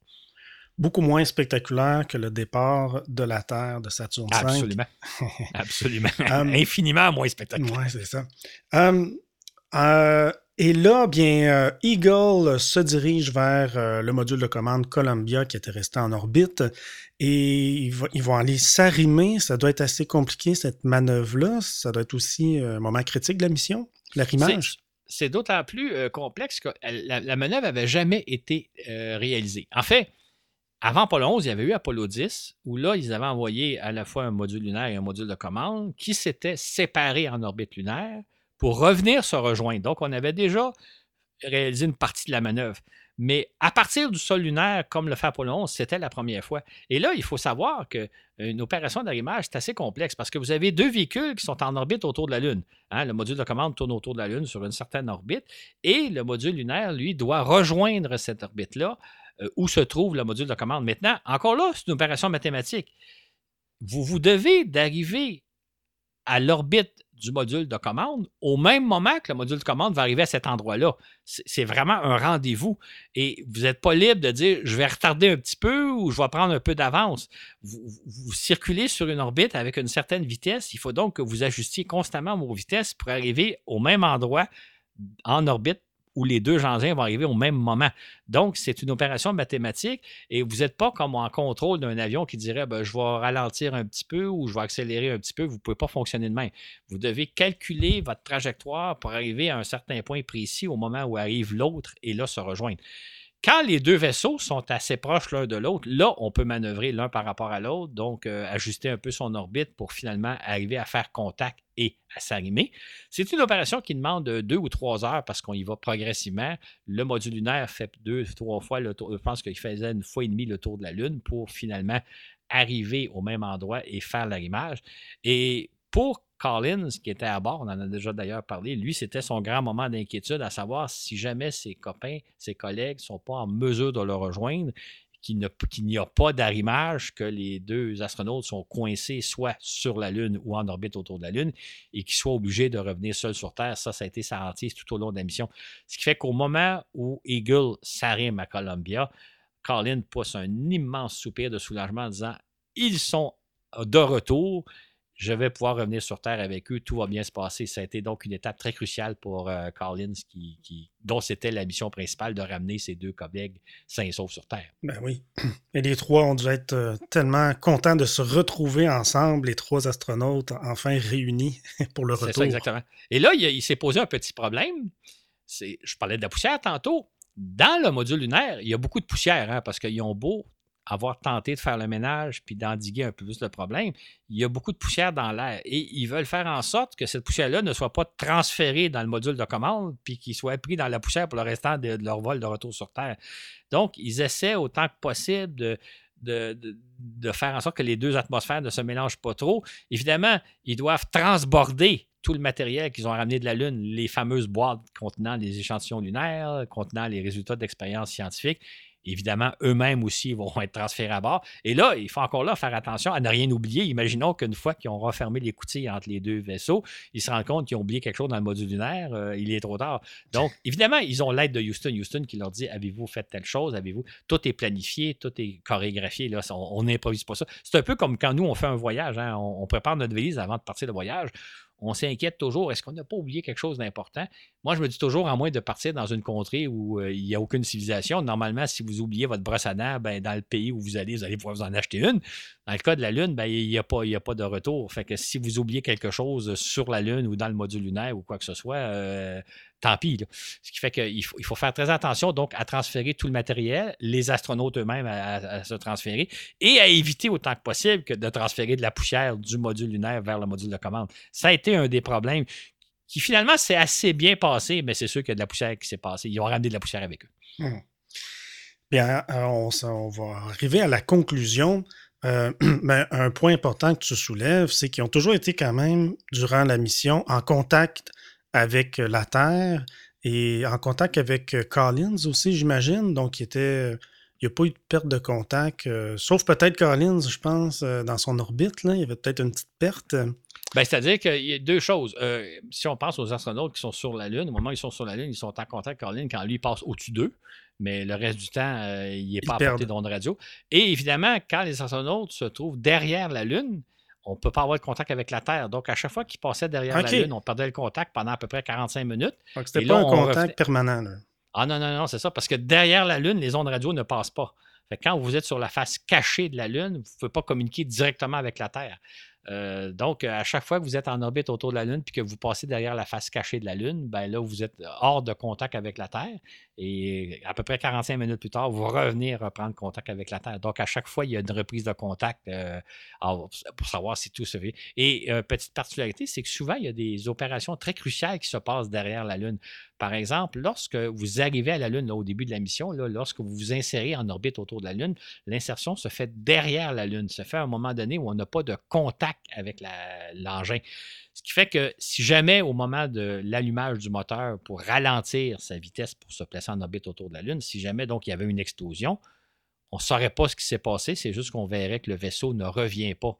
Speaker 1: beaucoup moins spectaculaire que le départ de la Terre de Saturne
Speaker 2: V. Absolument. Absolument. Hum. Infiniment moins spectaculaire.
Speaker 1: Oui, c'est ça. Hum, euh, et là, bien, euh, Eagle se dirige vers euh, le module de commande Columbia qui était resté en orbite et ils, vont aller s'arrimer. Ça doit être assez compliqué, cette manœuvre-là. Ça doit être aussi un moment critique de la mission, l'arrimage.
Speaker 2: C'est d'autant plus complexe que la, la manœuvre n'avait jamais été réalisée. En fait, avant Apollo 11, il y avait eu Apollo 10, où là, ils avaient envoyé à la fois un module lunaire et un module de commande qui s'étaient séparés en orbite lunaire pour revenir se rejoindre. Donc, on avait déjà réalisé une partie de la manœuvre. Mais à partir du sol lunaire, comme le fait Apollo 11, c'était la première fois. Et là, il faut savoir qu'une opération d'arrimage, c'est assez complexe parce que vous avez deux véhicules qui sont en orbite autour de la Lune. Hein, le module de commande tourne autour de la Lune sur une certaine orbite et le module lunaire, lui, doit rejoindre cette orbite-là euh, où se trouve le module de commande. Maintenant, encore là, c'est une opération mathématique. Vous, vous devez d'arriver à l'orbite du module de commande au même moment que le module de commande va arriver à cet endroit-là. C'est vraiment un rendez-vous. Et vous n'êtes pas libre de dire je vais retarder un petit peu ou je vais prendre un peu d'avance. Vous, vous, circulez sur une orbite avec une certaine vitesse. Il faut donc que vous ajustiez constamment vos vitesses pour arriver au même endroit en orbite où les deux engins vont arriver au même moment. Donc, c'est une opération mathématique et vous n'êtes pas comme en contrôle d'un avion qui dirait ben, je vais ralentir un petit peu ou je vais accélérer un petit peu. Vous ne pouvez pas fonctionner de même. Vous devez calculer votre trajectoire pour arriver à un certain point précis au moment où arrive l'autre et là se rejoindre. Quand les deux vaisseaux sont assez proches l'un de l'autre, là, on peut manœuvrer l'un par rapport à l'autre, donc euh, ajuster un peu son orbite pour finalement arriver à faire contact et à s'arrimer. C'est une opération qui demande deux ou trois heures parce qu'on y va progressivement. Le module lunaire fait deux, trois fois le tour. Je pense qu'il faisait une fois et demie le tour de la Lune pour finalement arriver au même endroit et faire l'arrimage. Et pour Collins, qui était à bord, on en a déjà d'ailleurs parlé, lui, c'était son grand moment d'inquiétude à savoir si jamais ses copains, ses collègues ne sont pas en mesure de le rejoindre, qu'il n'y a pas d'arrimage, que les deux astronautes sont coincés soit sur la Lune ou en orbite autour de la Lune et qu'ils soient obligés de revenir seuls sur Terre. Ça, ça a été sa hantise tout au long de la mission. Ce qui fait qu'au moment où Eagle s'arrime à Columbia, Colin pousse un immense soupir de soulagement en disant Ils sont de retour je vais pouvoir revenir sur Terre avec eux, tout va bien se passer. Ça a été donc une étape très cruciale pour euh, Collins, qui, dont c'était la mission principale de ramener ses deux collègues sains et saufs sur Terre.
Speaker 1: Ben oui. Et les trois ont dû être euh, tellement contents de se retrouver ensemble, les trois astronautes enfin réunis pour le retour. C'est ça,
Speaker 2: exactement. Et là, il, s'est posé un petit problème. Je parlais de la poussière tantôt. Dans le module lunaire, il y a beaucoup de poussière, hein, parce qu'ils ont beau avoir tenté de faire le ménage puis d'endiguer un peu plus le problème, il y a beaucoup de poussière dans l'air et ils veulent faire en sorte que cette poussière-là ne soit pas transférée dans le module de commande puis qu'il soit pris dans la poussière pour le restant de, leur vol de retour sur Terre. Donc, ils essaient autant que possible de, de, faire en sorte que les deux atmosphères ne se mélangent pas trop. Évidemment, ils doivent transborder tout le matériel qu'ils ont ramené de la Lune, les fameuses boîtes contenant les échantillons lunaires, contenant les résultats d'expériences scientifiques évidemment, eux-mêmes aussi vont être transférés à bord. Et là, il faut encore là faire attention à ne rien oublier. Imaginons qu'une fois qu'ils ont refermé les coutilles entre les deux vaisseaux, ils se rendent compte qu'ils ont oublié quelque chose dans le module lunaire. Euh, il est trop tard. Donc, évidemment, ils ont l'aide de Houston. Houston qui leur dit Avez-vous fait telle chose? Avez-vous Tout est planifié, tout est chorégraphié. Là, on n'improvise pas ça. C'est un peu comme quand nous, on fait un voyage. Hein. on, prépare notre valise avant de partir de voyage on s'inquiète toujours, est-ce qu'on n'a pas oublié quelque chose d'important? Moi, je me dis toujours, à moins de partir dans une contrée où euh, il n'y a aucune civilisation, normalement, si vous oubliez votre brosse à dents, ben, dans le pays où vous allez, vous allez pouvoir vous en acheter une. Dans le cas de la Lune, ben, il n'y a, pas, a pas de retour. Fait que si vous oubliez quelque chose sur la Lune ou dans le module lunaire ou quoi que ce soit, euh, tant pis. Ce qui fait qu'il faut, il faut faire très attention donc à transférer tout le matériel, les astronautes eux-mêmes à, se transférer et à éviter autant que possible de transférer de la poussière du module lunaire vers le module de commande. Ça a été un des problèmes qui finalement s'est assez bien passé, mais c'est sûr qu'il y a de la poussière qui s'est passée. Ils ont ramené de la poussière avec eux.
Speaker 1: Hmm. Bien, on, on, va arriver à la conclusion. Euh, un point important que tu soulèves, c'est qu'ils ont toujours été quand même, durant la mission, en contact avec la Terre et en contact avec Collins aussi, j'imagine. Donc, il était il n'y a pas eu de perte de contact, euh, sauf peut-être Collins, je pense, euh, dans son orbite. Là, il y avait peut-être une petite perte.
Speaker 2: Ben, C'est-à-dire qu'il y a deux choses. Euh, si on pense aux astronautes qui sont sur la Lune, au moment où ils sont sur la Lune, ils sont en contact avec Collins quand lui passe au-dessus d'eux, mais le reste du temps, il n'est pas apporté d'onde radio. Et évidemment, quand les astronautes se trouvent derrière la Lune, on ne peut pas avoir de contact avec la Terre. Donc, à chaque fois qu'ils passaient derrière la Lune, on perdait le contact pendant à peu près 45 minutes.
Speaker 1: Donc, c'était pas un contact permanent. Là.
Speaker 2: Ah non, non, non, c'est ça, parce que derrière la Lune, les ondes radio ne passent pas. Fait quand vous êtes sur la face cachée de la Lune, vous ne pouvez pas communiquer directement avec la Terre. Euh, donc, à chaque fois que vous êtes en orbite autour de la Lune puis que vous passez derrière la face cachée de la Lune, ben là, vous êtes hors de contact avec la Terre. Et à peu près 45 minutes plus tard, vous revenez reprendre contact avec la Terre. Donc, à chaque fois, il y a une reprise de contact euh, pour savoir si tout se fait. Et euh, petite particularité, c'est que souvent, il y a des opérations très cruciales qui se passent derrière la Lune. Par exemple, lorsque vous arrivez à la Lune au début de la mission, lorsque vous vous insérez en orbite autour de la Lune, l'insertion se fait derrière la Lune, se fait à un moment donné où on n'a pas de contact avec l'engin. Ce qui fait que si jamais au moment de l'allumage du moteur pour ralentir sa vitesse pour se placer en orbite autour de la Lune, si jamais donc il y avait une explosion, on ne saurait pas ce qui s'est passé, c'est juste qu'on verrait que le vaisseau ne revient pas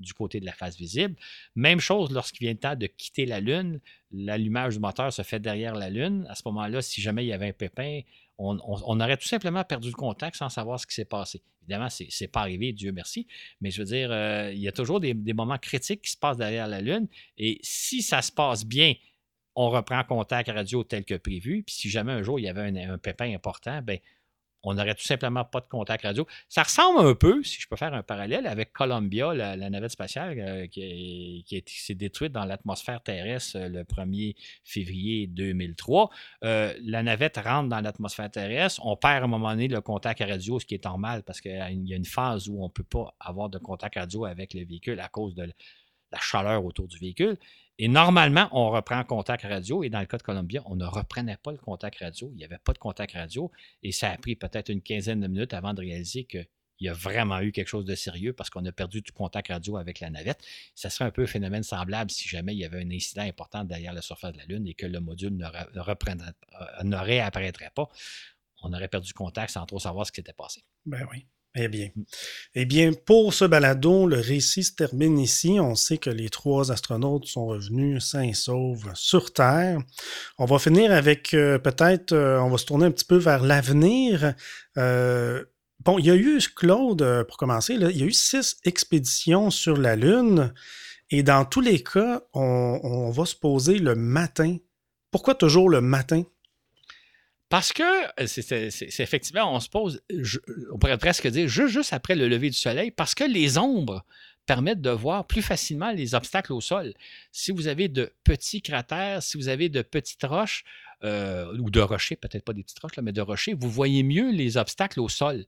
Speaker 2: du côté de la face visible. Même chose lorsqu'il vient le temps de quitter la Lune, l'allumage du moteur se fait derrière la Lune. À ce moment-là, si jamais il y avait un pépin, on, aurait tout simplement perdu le contact sans savoir ce qui s'est passé. Évidemment, ce n'est pas arrivé, Dieu merci, mais je veux dire, euh, il y a toujours des, moments critiques qui se passent derrière la Lune, et si ça se passe bien, on reprend contact radio tel que prévu, puis si jamais un jour il y avait un, un pépin important, ben on n'aurait tout simplement pas de contact radio. Ça ressemble un peu, si je peux faire un parallèle, avec Columbia, la, navette spatiale euh, qui, s'est détruite dans l'atmosphère terrestre euh, le 1er février 2003. Euh, la navette rentre dans l'atmosphère terrestre. On perd à un moment donné le contact radio, ce qui est normal parce qu'il y a une phase où on ne peut pas avoir de contact radio avec le véhicule à cause de la chaleur autour du véhicule. Et normalement, on reprend contact radio. Et dans le cas de Columbia, on ne reprenait pas le contact radio. Il n'y avait pas de contact radio. Et ça a pris peut-être une quinzaine de minutes avant de réaliser qu'il y a vraiment eu quelque chose de sérieux parce qu'on a perdu du contact radio avec la navette. Ça serait un peu un phénomène semblable si jamais il y avait un incident important derrière la surface de la Lune et que le module ne, euh, ne réapparaîtrait pas. On aurait perdu contact sans trop savoir ce qui s'était passé.
Speaker 1: Ben oui. Eh bien. Eh bien, pour ce balado, le récit se termine ici. On sait que les trois astronautes sont revenus sains et saufs sur Terre. On va finir avec euh, peut-être, euh, on va se tourner un petit peu vers l'avenir. Euh, bon, il y a eu, Claude, pour commencer, il y a eu six expéditions sur la Lune. Et dans tous les cas, on va se poser le matin. Pourquoi toujours le matin?
Speaker 2: Parce que euh, c'est effectivement, on se pose, on pourrait presque dire juste, après le lever du soleil, parce que les ombres permettent de voir plus facilement les obstacles au sol. Si vous avez de petits cratères, si vous avez de petites roches, euh, ou de rochers, peut-être pas des petites roches, mais de rochers, vous voyez mieux les obstacles au sol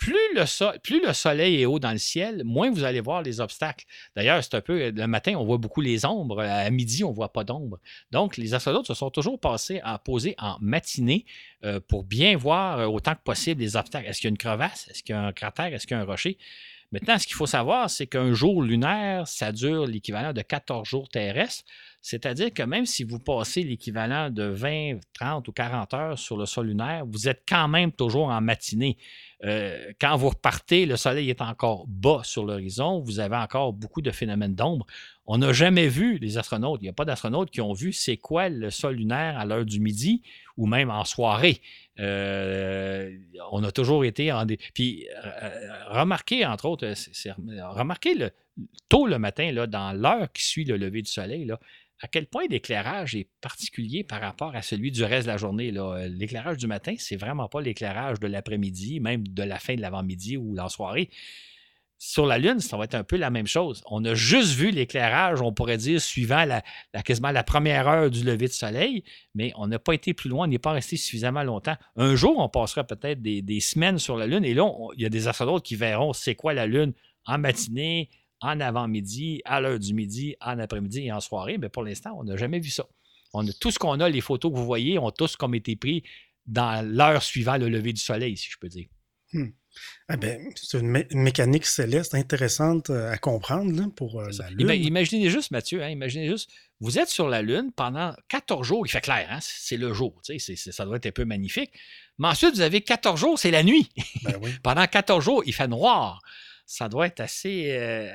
Speaker 2: plus le, soleil est haut dans le ciel, moins vous allez voir les obstacles. D'ailleurs, c'est un peu, le matin, on voit beaucoup les ombres. À midi, on ne voit pas d'ombre. Donc, les astronautes se sont toujours passés à poser en matinée euh, pour bien voir euh, autant que possible les obstacles. Est-ce qu'il y a une crevasse? Est-ce qu'il y a un cratère? Est-ce qu'il y a un rocher? Maintenant, ce qu'il faut savoir, c'est qu'un jour lunaire, ça dure l'équivalent de 14 jours terrestres. C'est-à-dire que même si vous passez l'équivalent de 20, 30 ou 40 heures sur le sol lunaire, vous êtes quand même toujours en matinée. Euh, quand vous repartez, le soleil est encore bas sur l'horizon, vous avez encore beaucoup de phénomènes d'ombre. On n'a jamais vu, les astronautes, il n'y a pas d'astronautes qui ont vu c'est quoi le sol lunaire à l'heure du midi ou même en soirée. Euh, on a toujours été en des. Puis euh, remarquez, entre autres, remarquez le, tôt le matin, là, dans l'heure qui suit le lever du soleil, là, à quel point l'éclairage est particulier par rapport à celui du reste de la journée. L'éclairage du matin, c'est vraiment pas l'éclairage de l'après-midi, même de la fin de l'avant-midi ou la soirée. Sur la Lune, ça va être un peu la même chose. On a juste vu l'éclairage, on pourrait dire, suivant la, quasiment la première heure du lever de soleil, mais on n'a pas été plus loin, on n'est pas resté suffisamment longtemps. Un jour, on passera peut-être des, semaines sur la Lune, et là, il y a des astronautes qui verront c'est quoi la Lune en matinée, en avant-midi, à l'heure du midi, en après-midi et en soirée. Mais pour l'instant, on n'a jamais vu ça. On a, tout ce qu'on a, les photos que vous voyez, ont tous comme été pris dans l'heure suivant le lever du soleil, si je peux dire.
Speaker 1: Hmm. Ah ben, c'est une, mécanique céleste intéressante euh, à comprendre pour euh, la Lune.
Speaker 2: imaginez juste, Mathieu, hein, imaginez juste, vous êtes sur la Lune pendant 14 jours, il fait clair, hein, c'est le jour, ça doit être un peu magnifique. Mais ensuite, vous avez 14 jours, c'est la nuit. Ben pendant 14 jours, il fait noir ça doit être euh,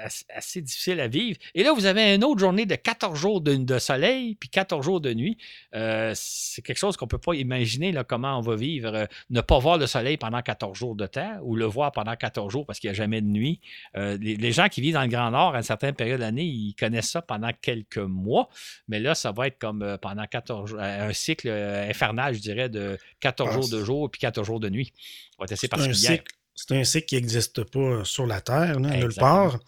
Speaker 2: assez, assez, difficile à vivre. Et là, vous avez une autre journée de 14 jours de, soleil, puis 14 jours de nuit. Euh, c'est quelque chose qu'on ne peut pas imaginer, là, comment on va vivre. Euh, ne pas voir le soleil pendant 14 jours de temps, ou le voir pendant 14 jours parce qu'il n'y a jamais de nuit. Les, gens qui vivent dans le Grand Nord à une certaine période de l'année, ils connaissent ça pendant quelques mois. Mais là, ça va être comme pendant 14 jours, un cycle infernal, je dirais, de 14 ah, jours de jour, puis 14 jours de nuit. Ça va être assez particulier.
Speaker 1: C'est un cycle qui n'existe pas sur la Terre, nulle part.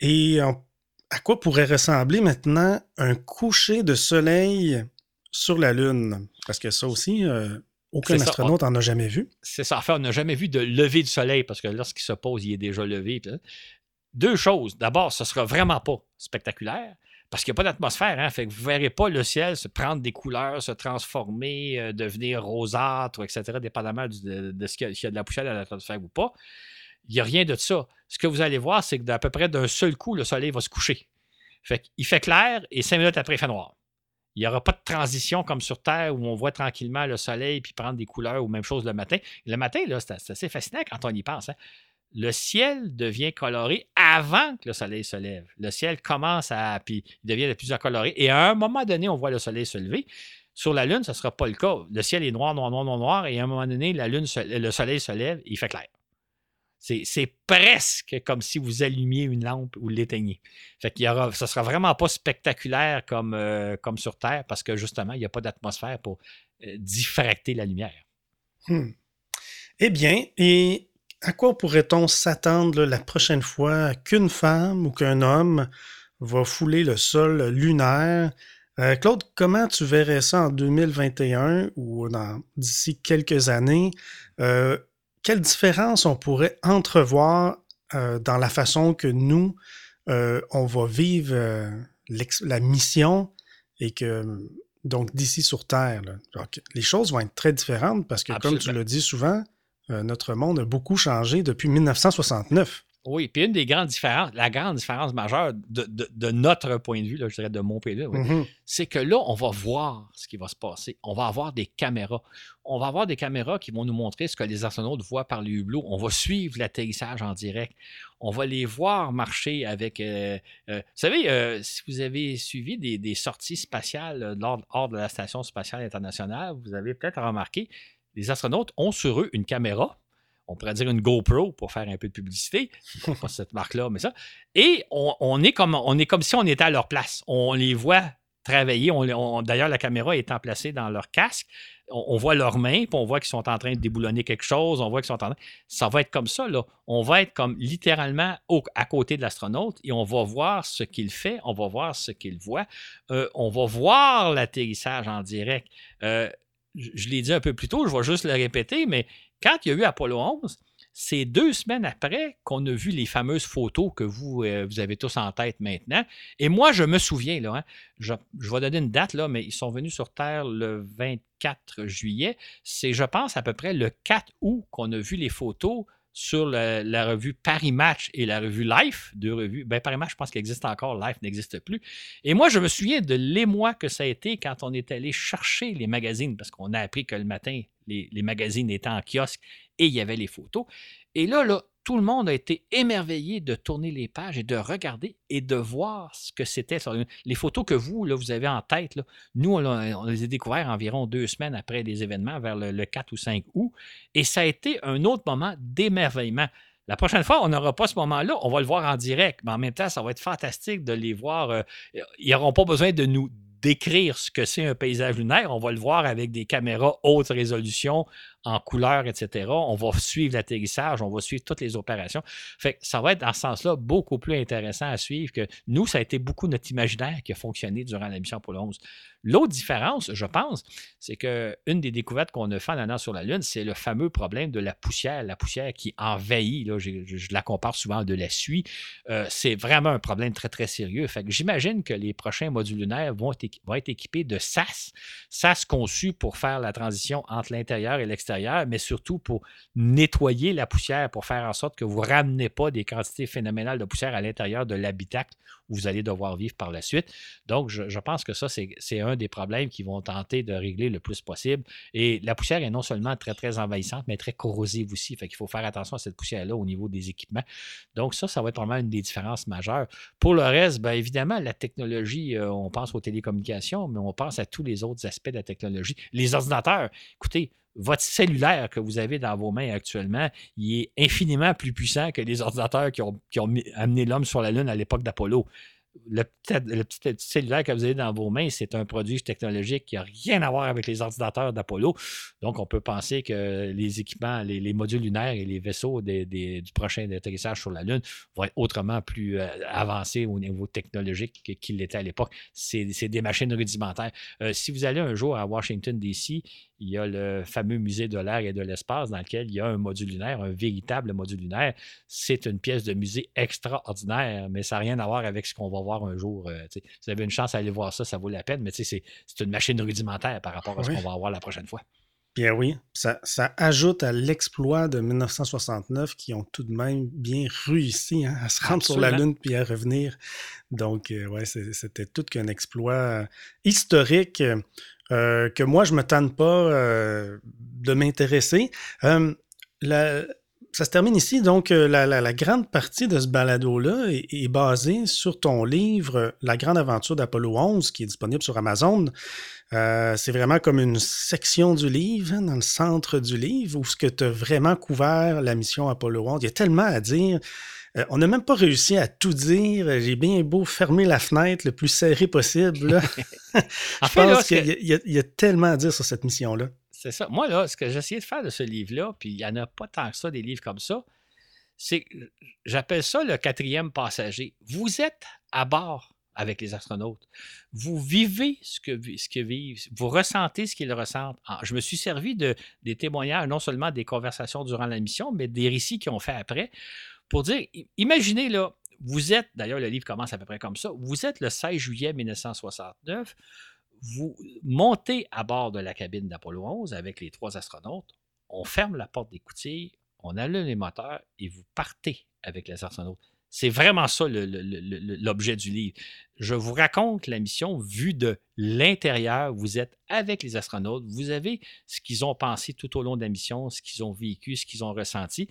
Speaker 1: Et à quoi pourrait ressembler maintenant un coucher de soleil sur la Lune? Parce que ça aussi, euh, aucun astronaute n'en a jamais vu.
Speaker 2: C'est ça. Enfin, on n'a jamais vu de lever du soleil parce que lorsqu'il se pose, il est déjà levé. Deux choses. D'abord, ce ne sera vraiment pas spectaculaire parce qu'il n'y a pas d'atmosphère. Hein, fait que vous ne verrez pas le ciel se prendre des couleurs, se transformer, euh, devenir rosâtre, etc., dépendamment de, ce qu'il y, a de la poussière dans l'atmosphère ou pas. Il n'y a rien de ça. Ce que vous allez voir, c'est que d'à peu près d'un seul coup, le soleil va se coucher. Fait il fait clair et cinq minutes après, il fait noir. Il n'y aura pas de transition comme sur Terre où on voit tranquillement le soleil puis prendre des couleurs ou même chose le matin. Le matin, c'est assez fascinant quand on y pense. Hein le ciel devient coloré avant que le soleil se lève. Le ciel commence à. Puis il devient de plus en coloré. Et à un moment donné, on voit le soleil se lever. Sur la Lune, ce ne sera pas le cas. Le ciel est noir, noir, noir, noir, noir. Et à un moment donné, la lune le soleil se lève et il fait clair. C'est presque comme si vous allumiez une lampe ou l'éteigniez. Fait qu'il y aura, ça sera vraiment pas spectaculaire comme, euh, sur Terre parce que justement, il n'y a pas d'atmosphère pour euh, diffracter la lumière.
Speaker 1: Hmm. Eh bien, et à quoi pourrait-on s'attendre la prochaine fois qu'une femme ou qu'un homme va fouler le sol lunaire? Euh, Claude, comment tu verrais ça en 2021 ou d'ici quelques années? Euh, quelle différence on pourrait entrevoir euh, dans la façon que nous, on va vivre la mission et que, donc, d'ici sur Terre, les choses vont être très différentes parce que, comme tu le dis souvent, euh, notre monde a beaucoup changé depuis 1969.
Speaker 2: Oui, puis une des grandes différences, la grande différence majeure de, notre point de vue, je dirais de mon pays, mm-hmm. c'est que là, on va voir ce qui va se passer. On va avoir des caméras. On va avoir des caméras qui vont nous montrer ce que les astronautes voient par les hublots. On va suivre l'atterrissage en direct. On va les voir marcher avec. Euh, euh, vous savez, si vous avez suivi des, sorties spatiales hors de la Station spatiale internationale, vous avez peut-être remarqué les astronautes ont sur eux une caméra. On pourrait dire une GoPro pour faire un peu de publicité. Pas cette marque-là, mais ça. Et on, est comme, on est comme si on était à leur place. On les voit travailler. D'ailleurs, la caméra étant placée dans leur casque, on, voit leurs mains, puis on voit qu'ils sont en train de déboulonner quelque chose, on voit qu'ils sont en train... Ça va être comme ça, là. On va être comme littéralement à côté de l'astronaute et on va voir ce qu'il fait, on va voir ce qu'il voit. Euh, on va voir l'atterrissage en direct. Euh, je, l'ai dit un peu plus tôt, je vais juste le répéter, mais quand il y a eu Apollo 11, c'est deux semaines après qu'on a vu les fameuses photos que vous, euh, vous avez tous en tête maintenant. Et moi, je me souviens, là, hein, je, vais donner une date, là, mais ils sont venus sur Terre le 24 juillet. C'est, je pense, à peu près le 4 août qu'on a vu les photos sur la, revue Paris Match et la revue Life, deux revues. Ben, Paris Match, je pense qu'elle existe encore, Life n'existe plus. Et moi, je me souviens de l'émoi que ça a été quand on est allé chercher les magazines, parce qu'on a appris que le matin, les, les magazines étaient en kiosque et il y avait les photos. Et là, là, tout le monde a été émerveillé de tourner les pages et de regarder et de voir ce que c'était. Les photos que vous, vous avez en tête, nous, on, les a découvertes environ deux semaines après les événements, vers le, 4 ou 5 août. Et ça a été un autre moment d'émerveillement. La prochaine fois, on n'aura pas ce moment-là, on va le voir en direct, mais en même temps, ça va être fantastique de les voir. Euh, ils n'auront pas besoin de nous décrire ce que c'est un paysage lunaire. On va le voir avec des caméras haute résolution en couleur, etc. On va suivre l'atterrissage, on va suivre toutes les opérations. Fait ça va être dans ce sens-là beaucoup plus intéressant à suivre que nous, ça a été beaucoup notre imaginaire qui a fonctionné durant la mission Apollo 11. L'autre différence, je pense, c'est qu'une des découvertes qu'on a fait en allant sur la Lune, c'est le fameux problème de la poussière, la poussière qui envahit, là, je, la compare souvent de la suie. Euh, c'est vraiment un problème très, très sérieux. Fait que j'imagine que les prochains modules lunaires vont être, vont être équipés de SAS, SAS conçu pour faire la transition entre l'intérieur et l'extérieur mais surtout pour nettoyer la poussière, pour faire en sorte que vous ne ramenez pas des quantités phénoménales de poussière à l'intérieur de l'habitacle où vous allez devoir vivre par la suite. Donc, je, pense que ça, c'est un des problèmes qu'ils vont tenter de régler le plus possible. Et la poussière est non seulement très, très envahissante, mais très corrosive aussi. Fait qu'il faut faire attention à cette poussière-là au niveau des équipements. Donc, ça, ça va être vraiment une des différences majeures. Pour le reste, bien évidemment, la technologie, euh, on pense aux télécommunications, mais on pense à tous les autres aspects de la technologie. Les ordinateurs, écoutez, votre cellulaire que vous avez dans vos mains actuellement, il est infiniment plus puissant que les ordinateurs qui ont, amené l'homme sur la Lune à l'époque d'Apollo le petit, cellulaire que vous avez dans vos mains, c'est un produit technologique qui n'a rien à voir avec les ordinateurs d'Apollo. Donc, on peut penser que les équipements, les, modules lunaires et les vaisseaux du prochain atterrissage sur la Lune vont être autrement plus euh, avancés au niveau technologique qu'ils l'étaient à l'époque. C'est des machines rudimentaires. Euh, si vous allez un jour à Washington, D.C., il y a le fameux musée de l'air et de l'espace dans lequel il y a un module lunaire, un véritable module lunaire. C'est une pièce de musée extraordinaire, mais ça n'a rien à voir avec ce qu'on va voir un jour. Euh, si vous avez une chance d'aller voir ça, ça vaut la peine, mais c'est une machine rudimentaire par rapport à ce qu'on va avoir la prochaine fois.
Speaker 1: Bien oui, ça, ajoute à l'exploit de 1969 qui ont tout de même bien réussi hein, à se rendre sur la Lune puis à revenir. Donc, euh, ouais, c'était tout qu'un exploit euh, historique. Euh, que moi, je ne me tente pas euh, de m'intéresser. Euh, ça se termine ici. Donc, la, grande partie de ce balado-là est, basée sur ton livre La grande aventure d'Apollo 11, qui est disponible sur Amazon. c'est vraiment comme une section du livre, hein, dans le centre du livre, où ce que tu as vraiment couvert la mission Apollo 11. Il y a tellement à dire. Euh, on n'a même pas réussi à tout dire. J'ai bien beau fermer la fenêtre le plus serré possible. Je pense qu'il y, a tellement à dire sur cette mission-là.
Speaker 2: C'est ça. Moi, là, ce que j'ai essayé de faire de ce livre-là, puis il n'y en a pas tant que ça, des livres comme ça, c'est j'appelle ça le quatrième passager. Vous êtes à bord avec les astronautes. Vous vivez ce que, ce que vivent, vous ressentez ce qu'ils ressentent. Ah, je me suis servi de, des témoignages, non seulement des conversations durant la mission, mais des récits qu'ils ont fait après pour dire, imaginez là, vous êtes, d'ailleurs le livre commence à peu près comme ça, vous êtes le 16 juillet 1969, vous montez à bord de la cabine d'Apollo 11 avec les trois astronautes, on ferme la porte des coutilles, on allume les moteurs et vous partez avec les astronautes. C'est vraiment ça l'objet du livre. Je vous raconte la mission vue de l'intérieur. Vous êtes avec les astronautes. Vous avez ce qu'ils ont pensé tout au long de la mission, ce qu'ils ont vécu, ce qu'ils ont ressenti.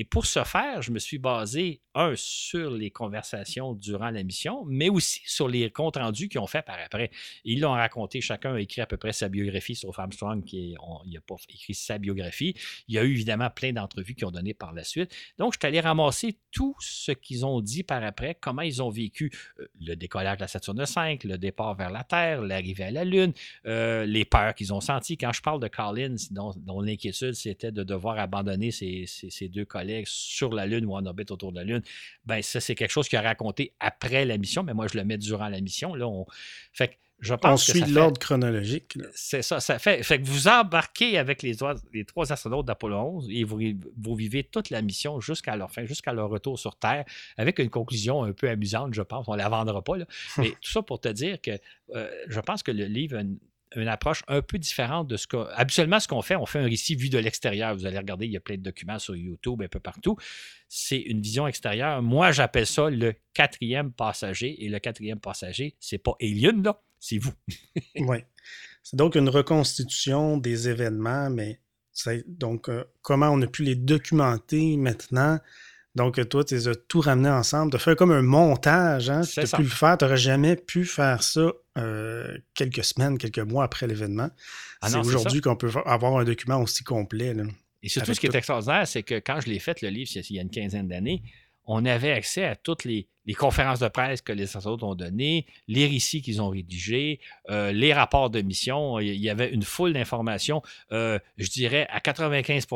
Speaker 2: Et pour ce faire, je me suis basé, un, sur les conversations durant la mission, mais aussi sur les comptes rendus qu'ils ont fait par après. Ils l'ont raconté, chacun a écrit à peu près sa biographie, sauf Armstrong qui n'a pas écrit sa biographie. Il y a eu évidemment plein d'entrevues qui ont donné par la suite. Donc, je suis allé ramasser tout ce qu'ils ont dit par après, comment ils ont vécu euh, le décollage de la Saturne V, le départ vers la Terre, l'arrivée à la Lune, euh, les peurs qu'ils ont senties. Quand je parle de Collins, dont, l'inquiétude, c'était de devoir abandonner ses, ses deux collègues sur la Lune ou en orbite autour de la Lune, ben ça, c'est quelque chose qu'il a raconté après la mission, mais moi, je le mets durant la mission. Là, on... Fait que je pense
Speaker 1: on suit l'ordre chronologique.
Speaker 2: C'est ça, ça fait, fait que vous embarquez avec les, les trois astronautes d'Apollo 11 et vous, vous, vivez toute la mission jusqu'à leur fin, jusqu'à leur retour sur Terre, avec une conclusion un peu amusante, je pense. On ne la vendra pas, là. mais tout ça pour te dire que euh, je pense que le livre a une, une approche un peu différente de ce que. Habituellement, ce qu'on fait, on fait un récit vu de l'extérieur. Vous allez regarder, il y a plein de documents sur YouTube, un peu partout. C'est une vision extérieure. Moi, j'appelle ça le quatrième passager. Et le quatrième passager, c'est pas Alien, là, c'est vous.
Speaker 1: oui. C'est donc une reconstitution des événements, mais donc euh, comment on a pu les documenter maintenant donc, toi, tu les as tout ramené ensemble. Tu as fait comme un montage. Hein? Tu as pu le faire. Tu n'aurais jamais pu faire ça euh, quelques semaines, quelques mois après l'événement. Ah c'est aujourd'hui qu'on peut avoir un document aussi complet.
Speaker 2: Et surtout, ce qui est extraordinaire, c'est que quand je l'ai fait, le livre, il y a une quinzaine d'années, on avait accès à toutes les, conférences de presse que les astronautes ont données, les récits qu'ils ont rédigés, euh, les rapports de mission. Il y avait une foule d'informations, euh, je dirais à 95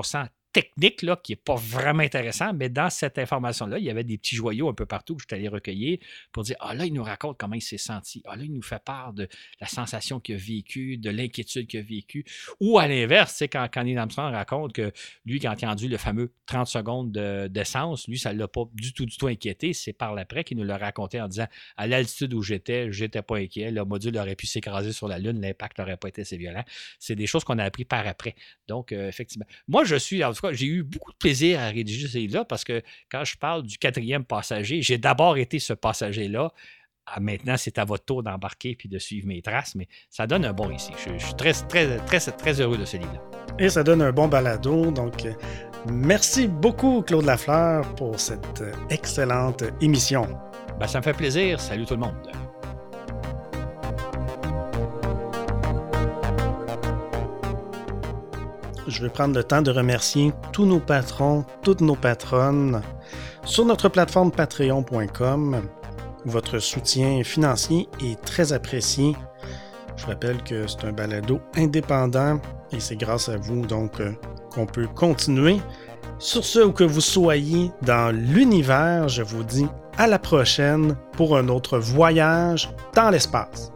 Speaker 2: technique là, qui n'est pas vraiment intéressant, mais dans cette information-là, il y avait des petits joyaux un peu partout que je suis allé recueillir pour dire Ah là, il nous raconte comment il s'est senti. Ah là, il nous fait part de la sensation qu'il a vécue, de l'inquiétude qu'il a vécue. Ou à l'inverse, c'est quand, quand Neil Armstrong raconte que lui, quand il a entendu le fameux 30 secondes d'essence, lui, ça ne l'a pas du tout, du tout inquiété. C'est par l'après qu'il nous l'a raconté en disant À l'altitude où j'étais, j'étais pas inquiet. Le module aurait pu s'écraser sur la Lune, l'impact n'aurait pas été assez violent. C'est des choses qu'on a appris par après. Donc, euh, effectivement. Moi, je suis, en tout cas, j'ai eu beaucoup de plaisir à rédiger ces livres-là parce que quand je parle du quatrième passager, j'ai d'abord été ce passager-là. Ah, maintenant, c'est à votre tour d'embarquer puis de suivre mes traces, mais ça donne un bon récit. Je, suis très, très, très, très heureux de ce livre-là.
Speaker 1: Et ça donne un bon balado. Donc, merci beaucoup, Claude Lafleur, pour cette excellente émission.
Speaker 2: Ben, ça me fait plaisir. Salut tout le monde.
Speaker 1: Je vais prendre le temps de remercier tous nos patrons, toutes nos patronnes sur notre plateforme patreon.com. Votre soutien financier est très apprécié. Je rappelle que c'est un balado indépendant et c'est grâce à vous donc euh, qu'on peut continuer. Sur ce, où que vous soyez dans l'univers, je vous dis à la prochaine pour un autre voyage dans l'espace.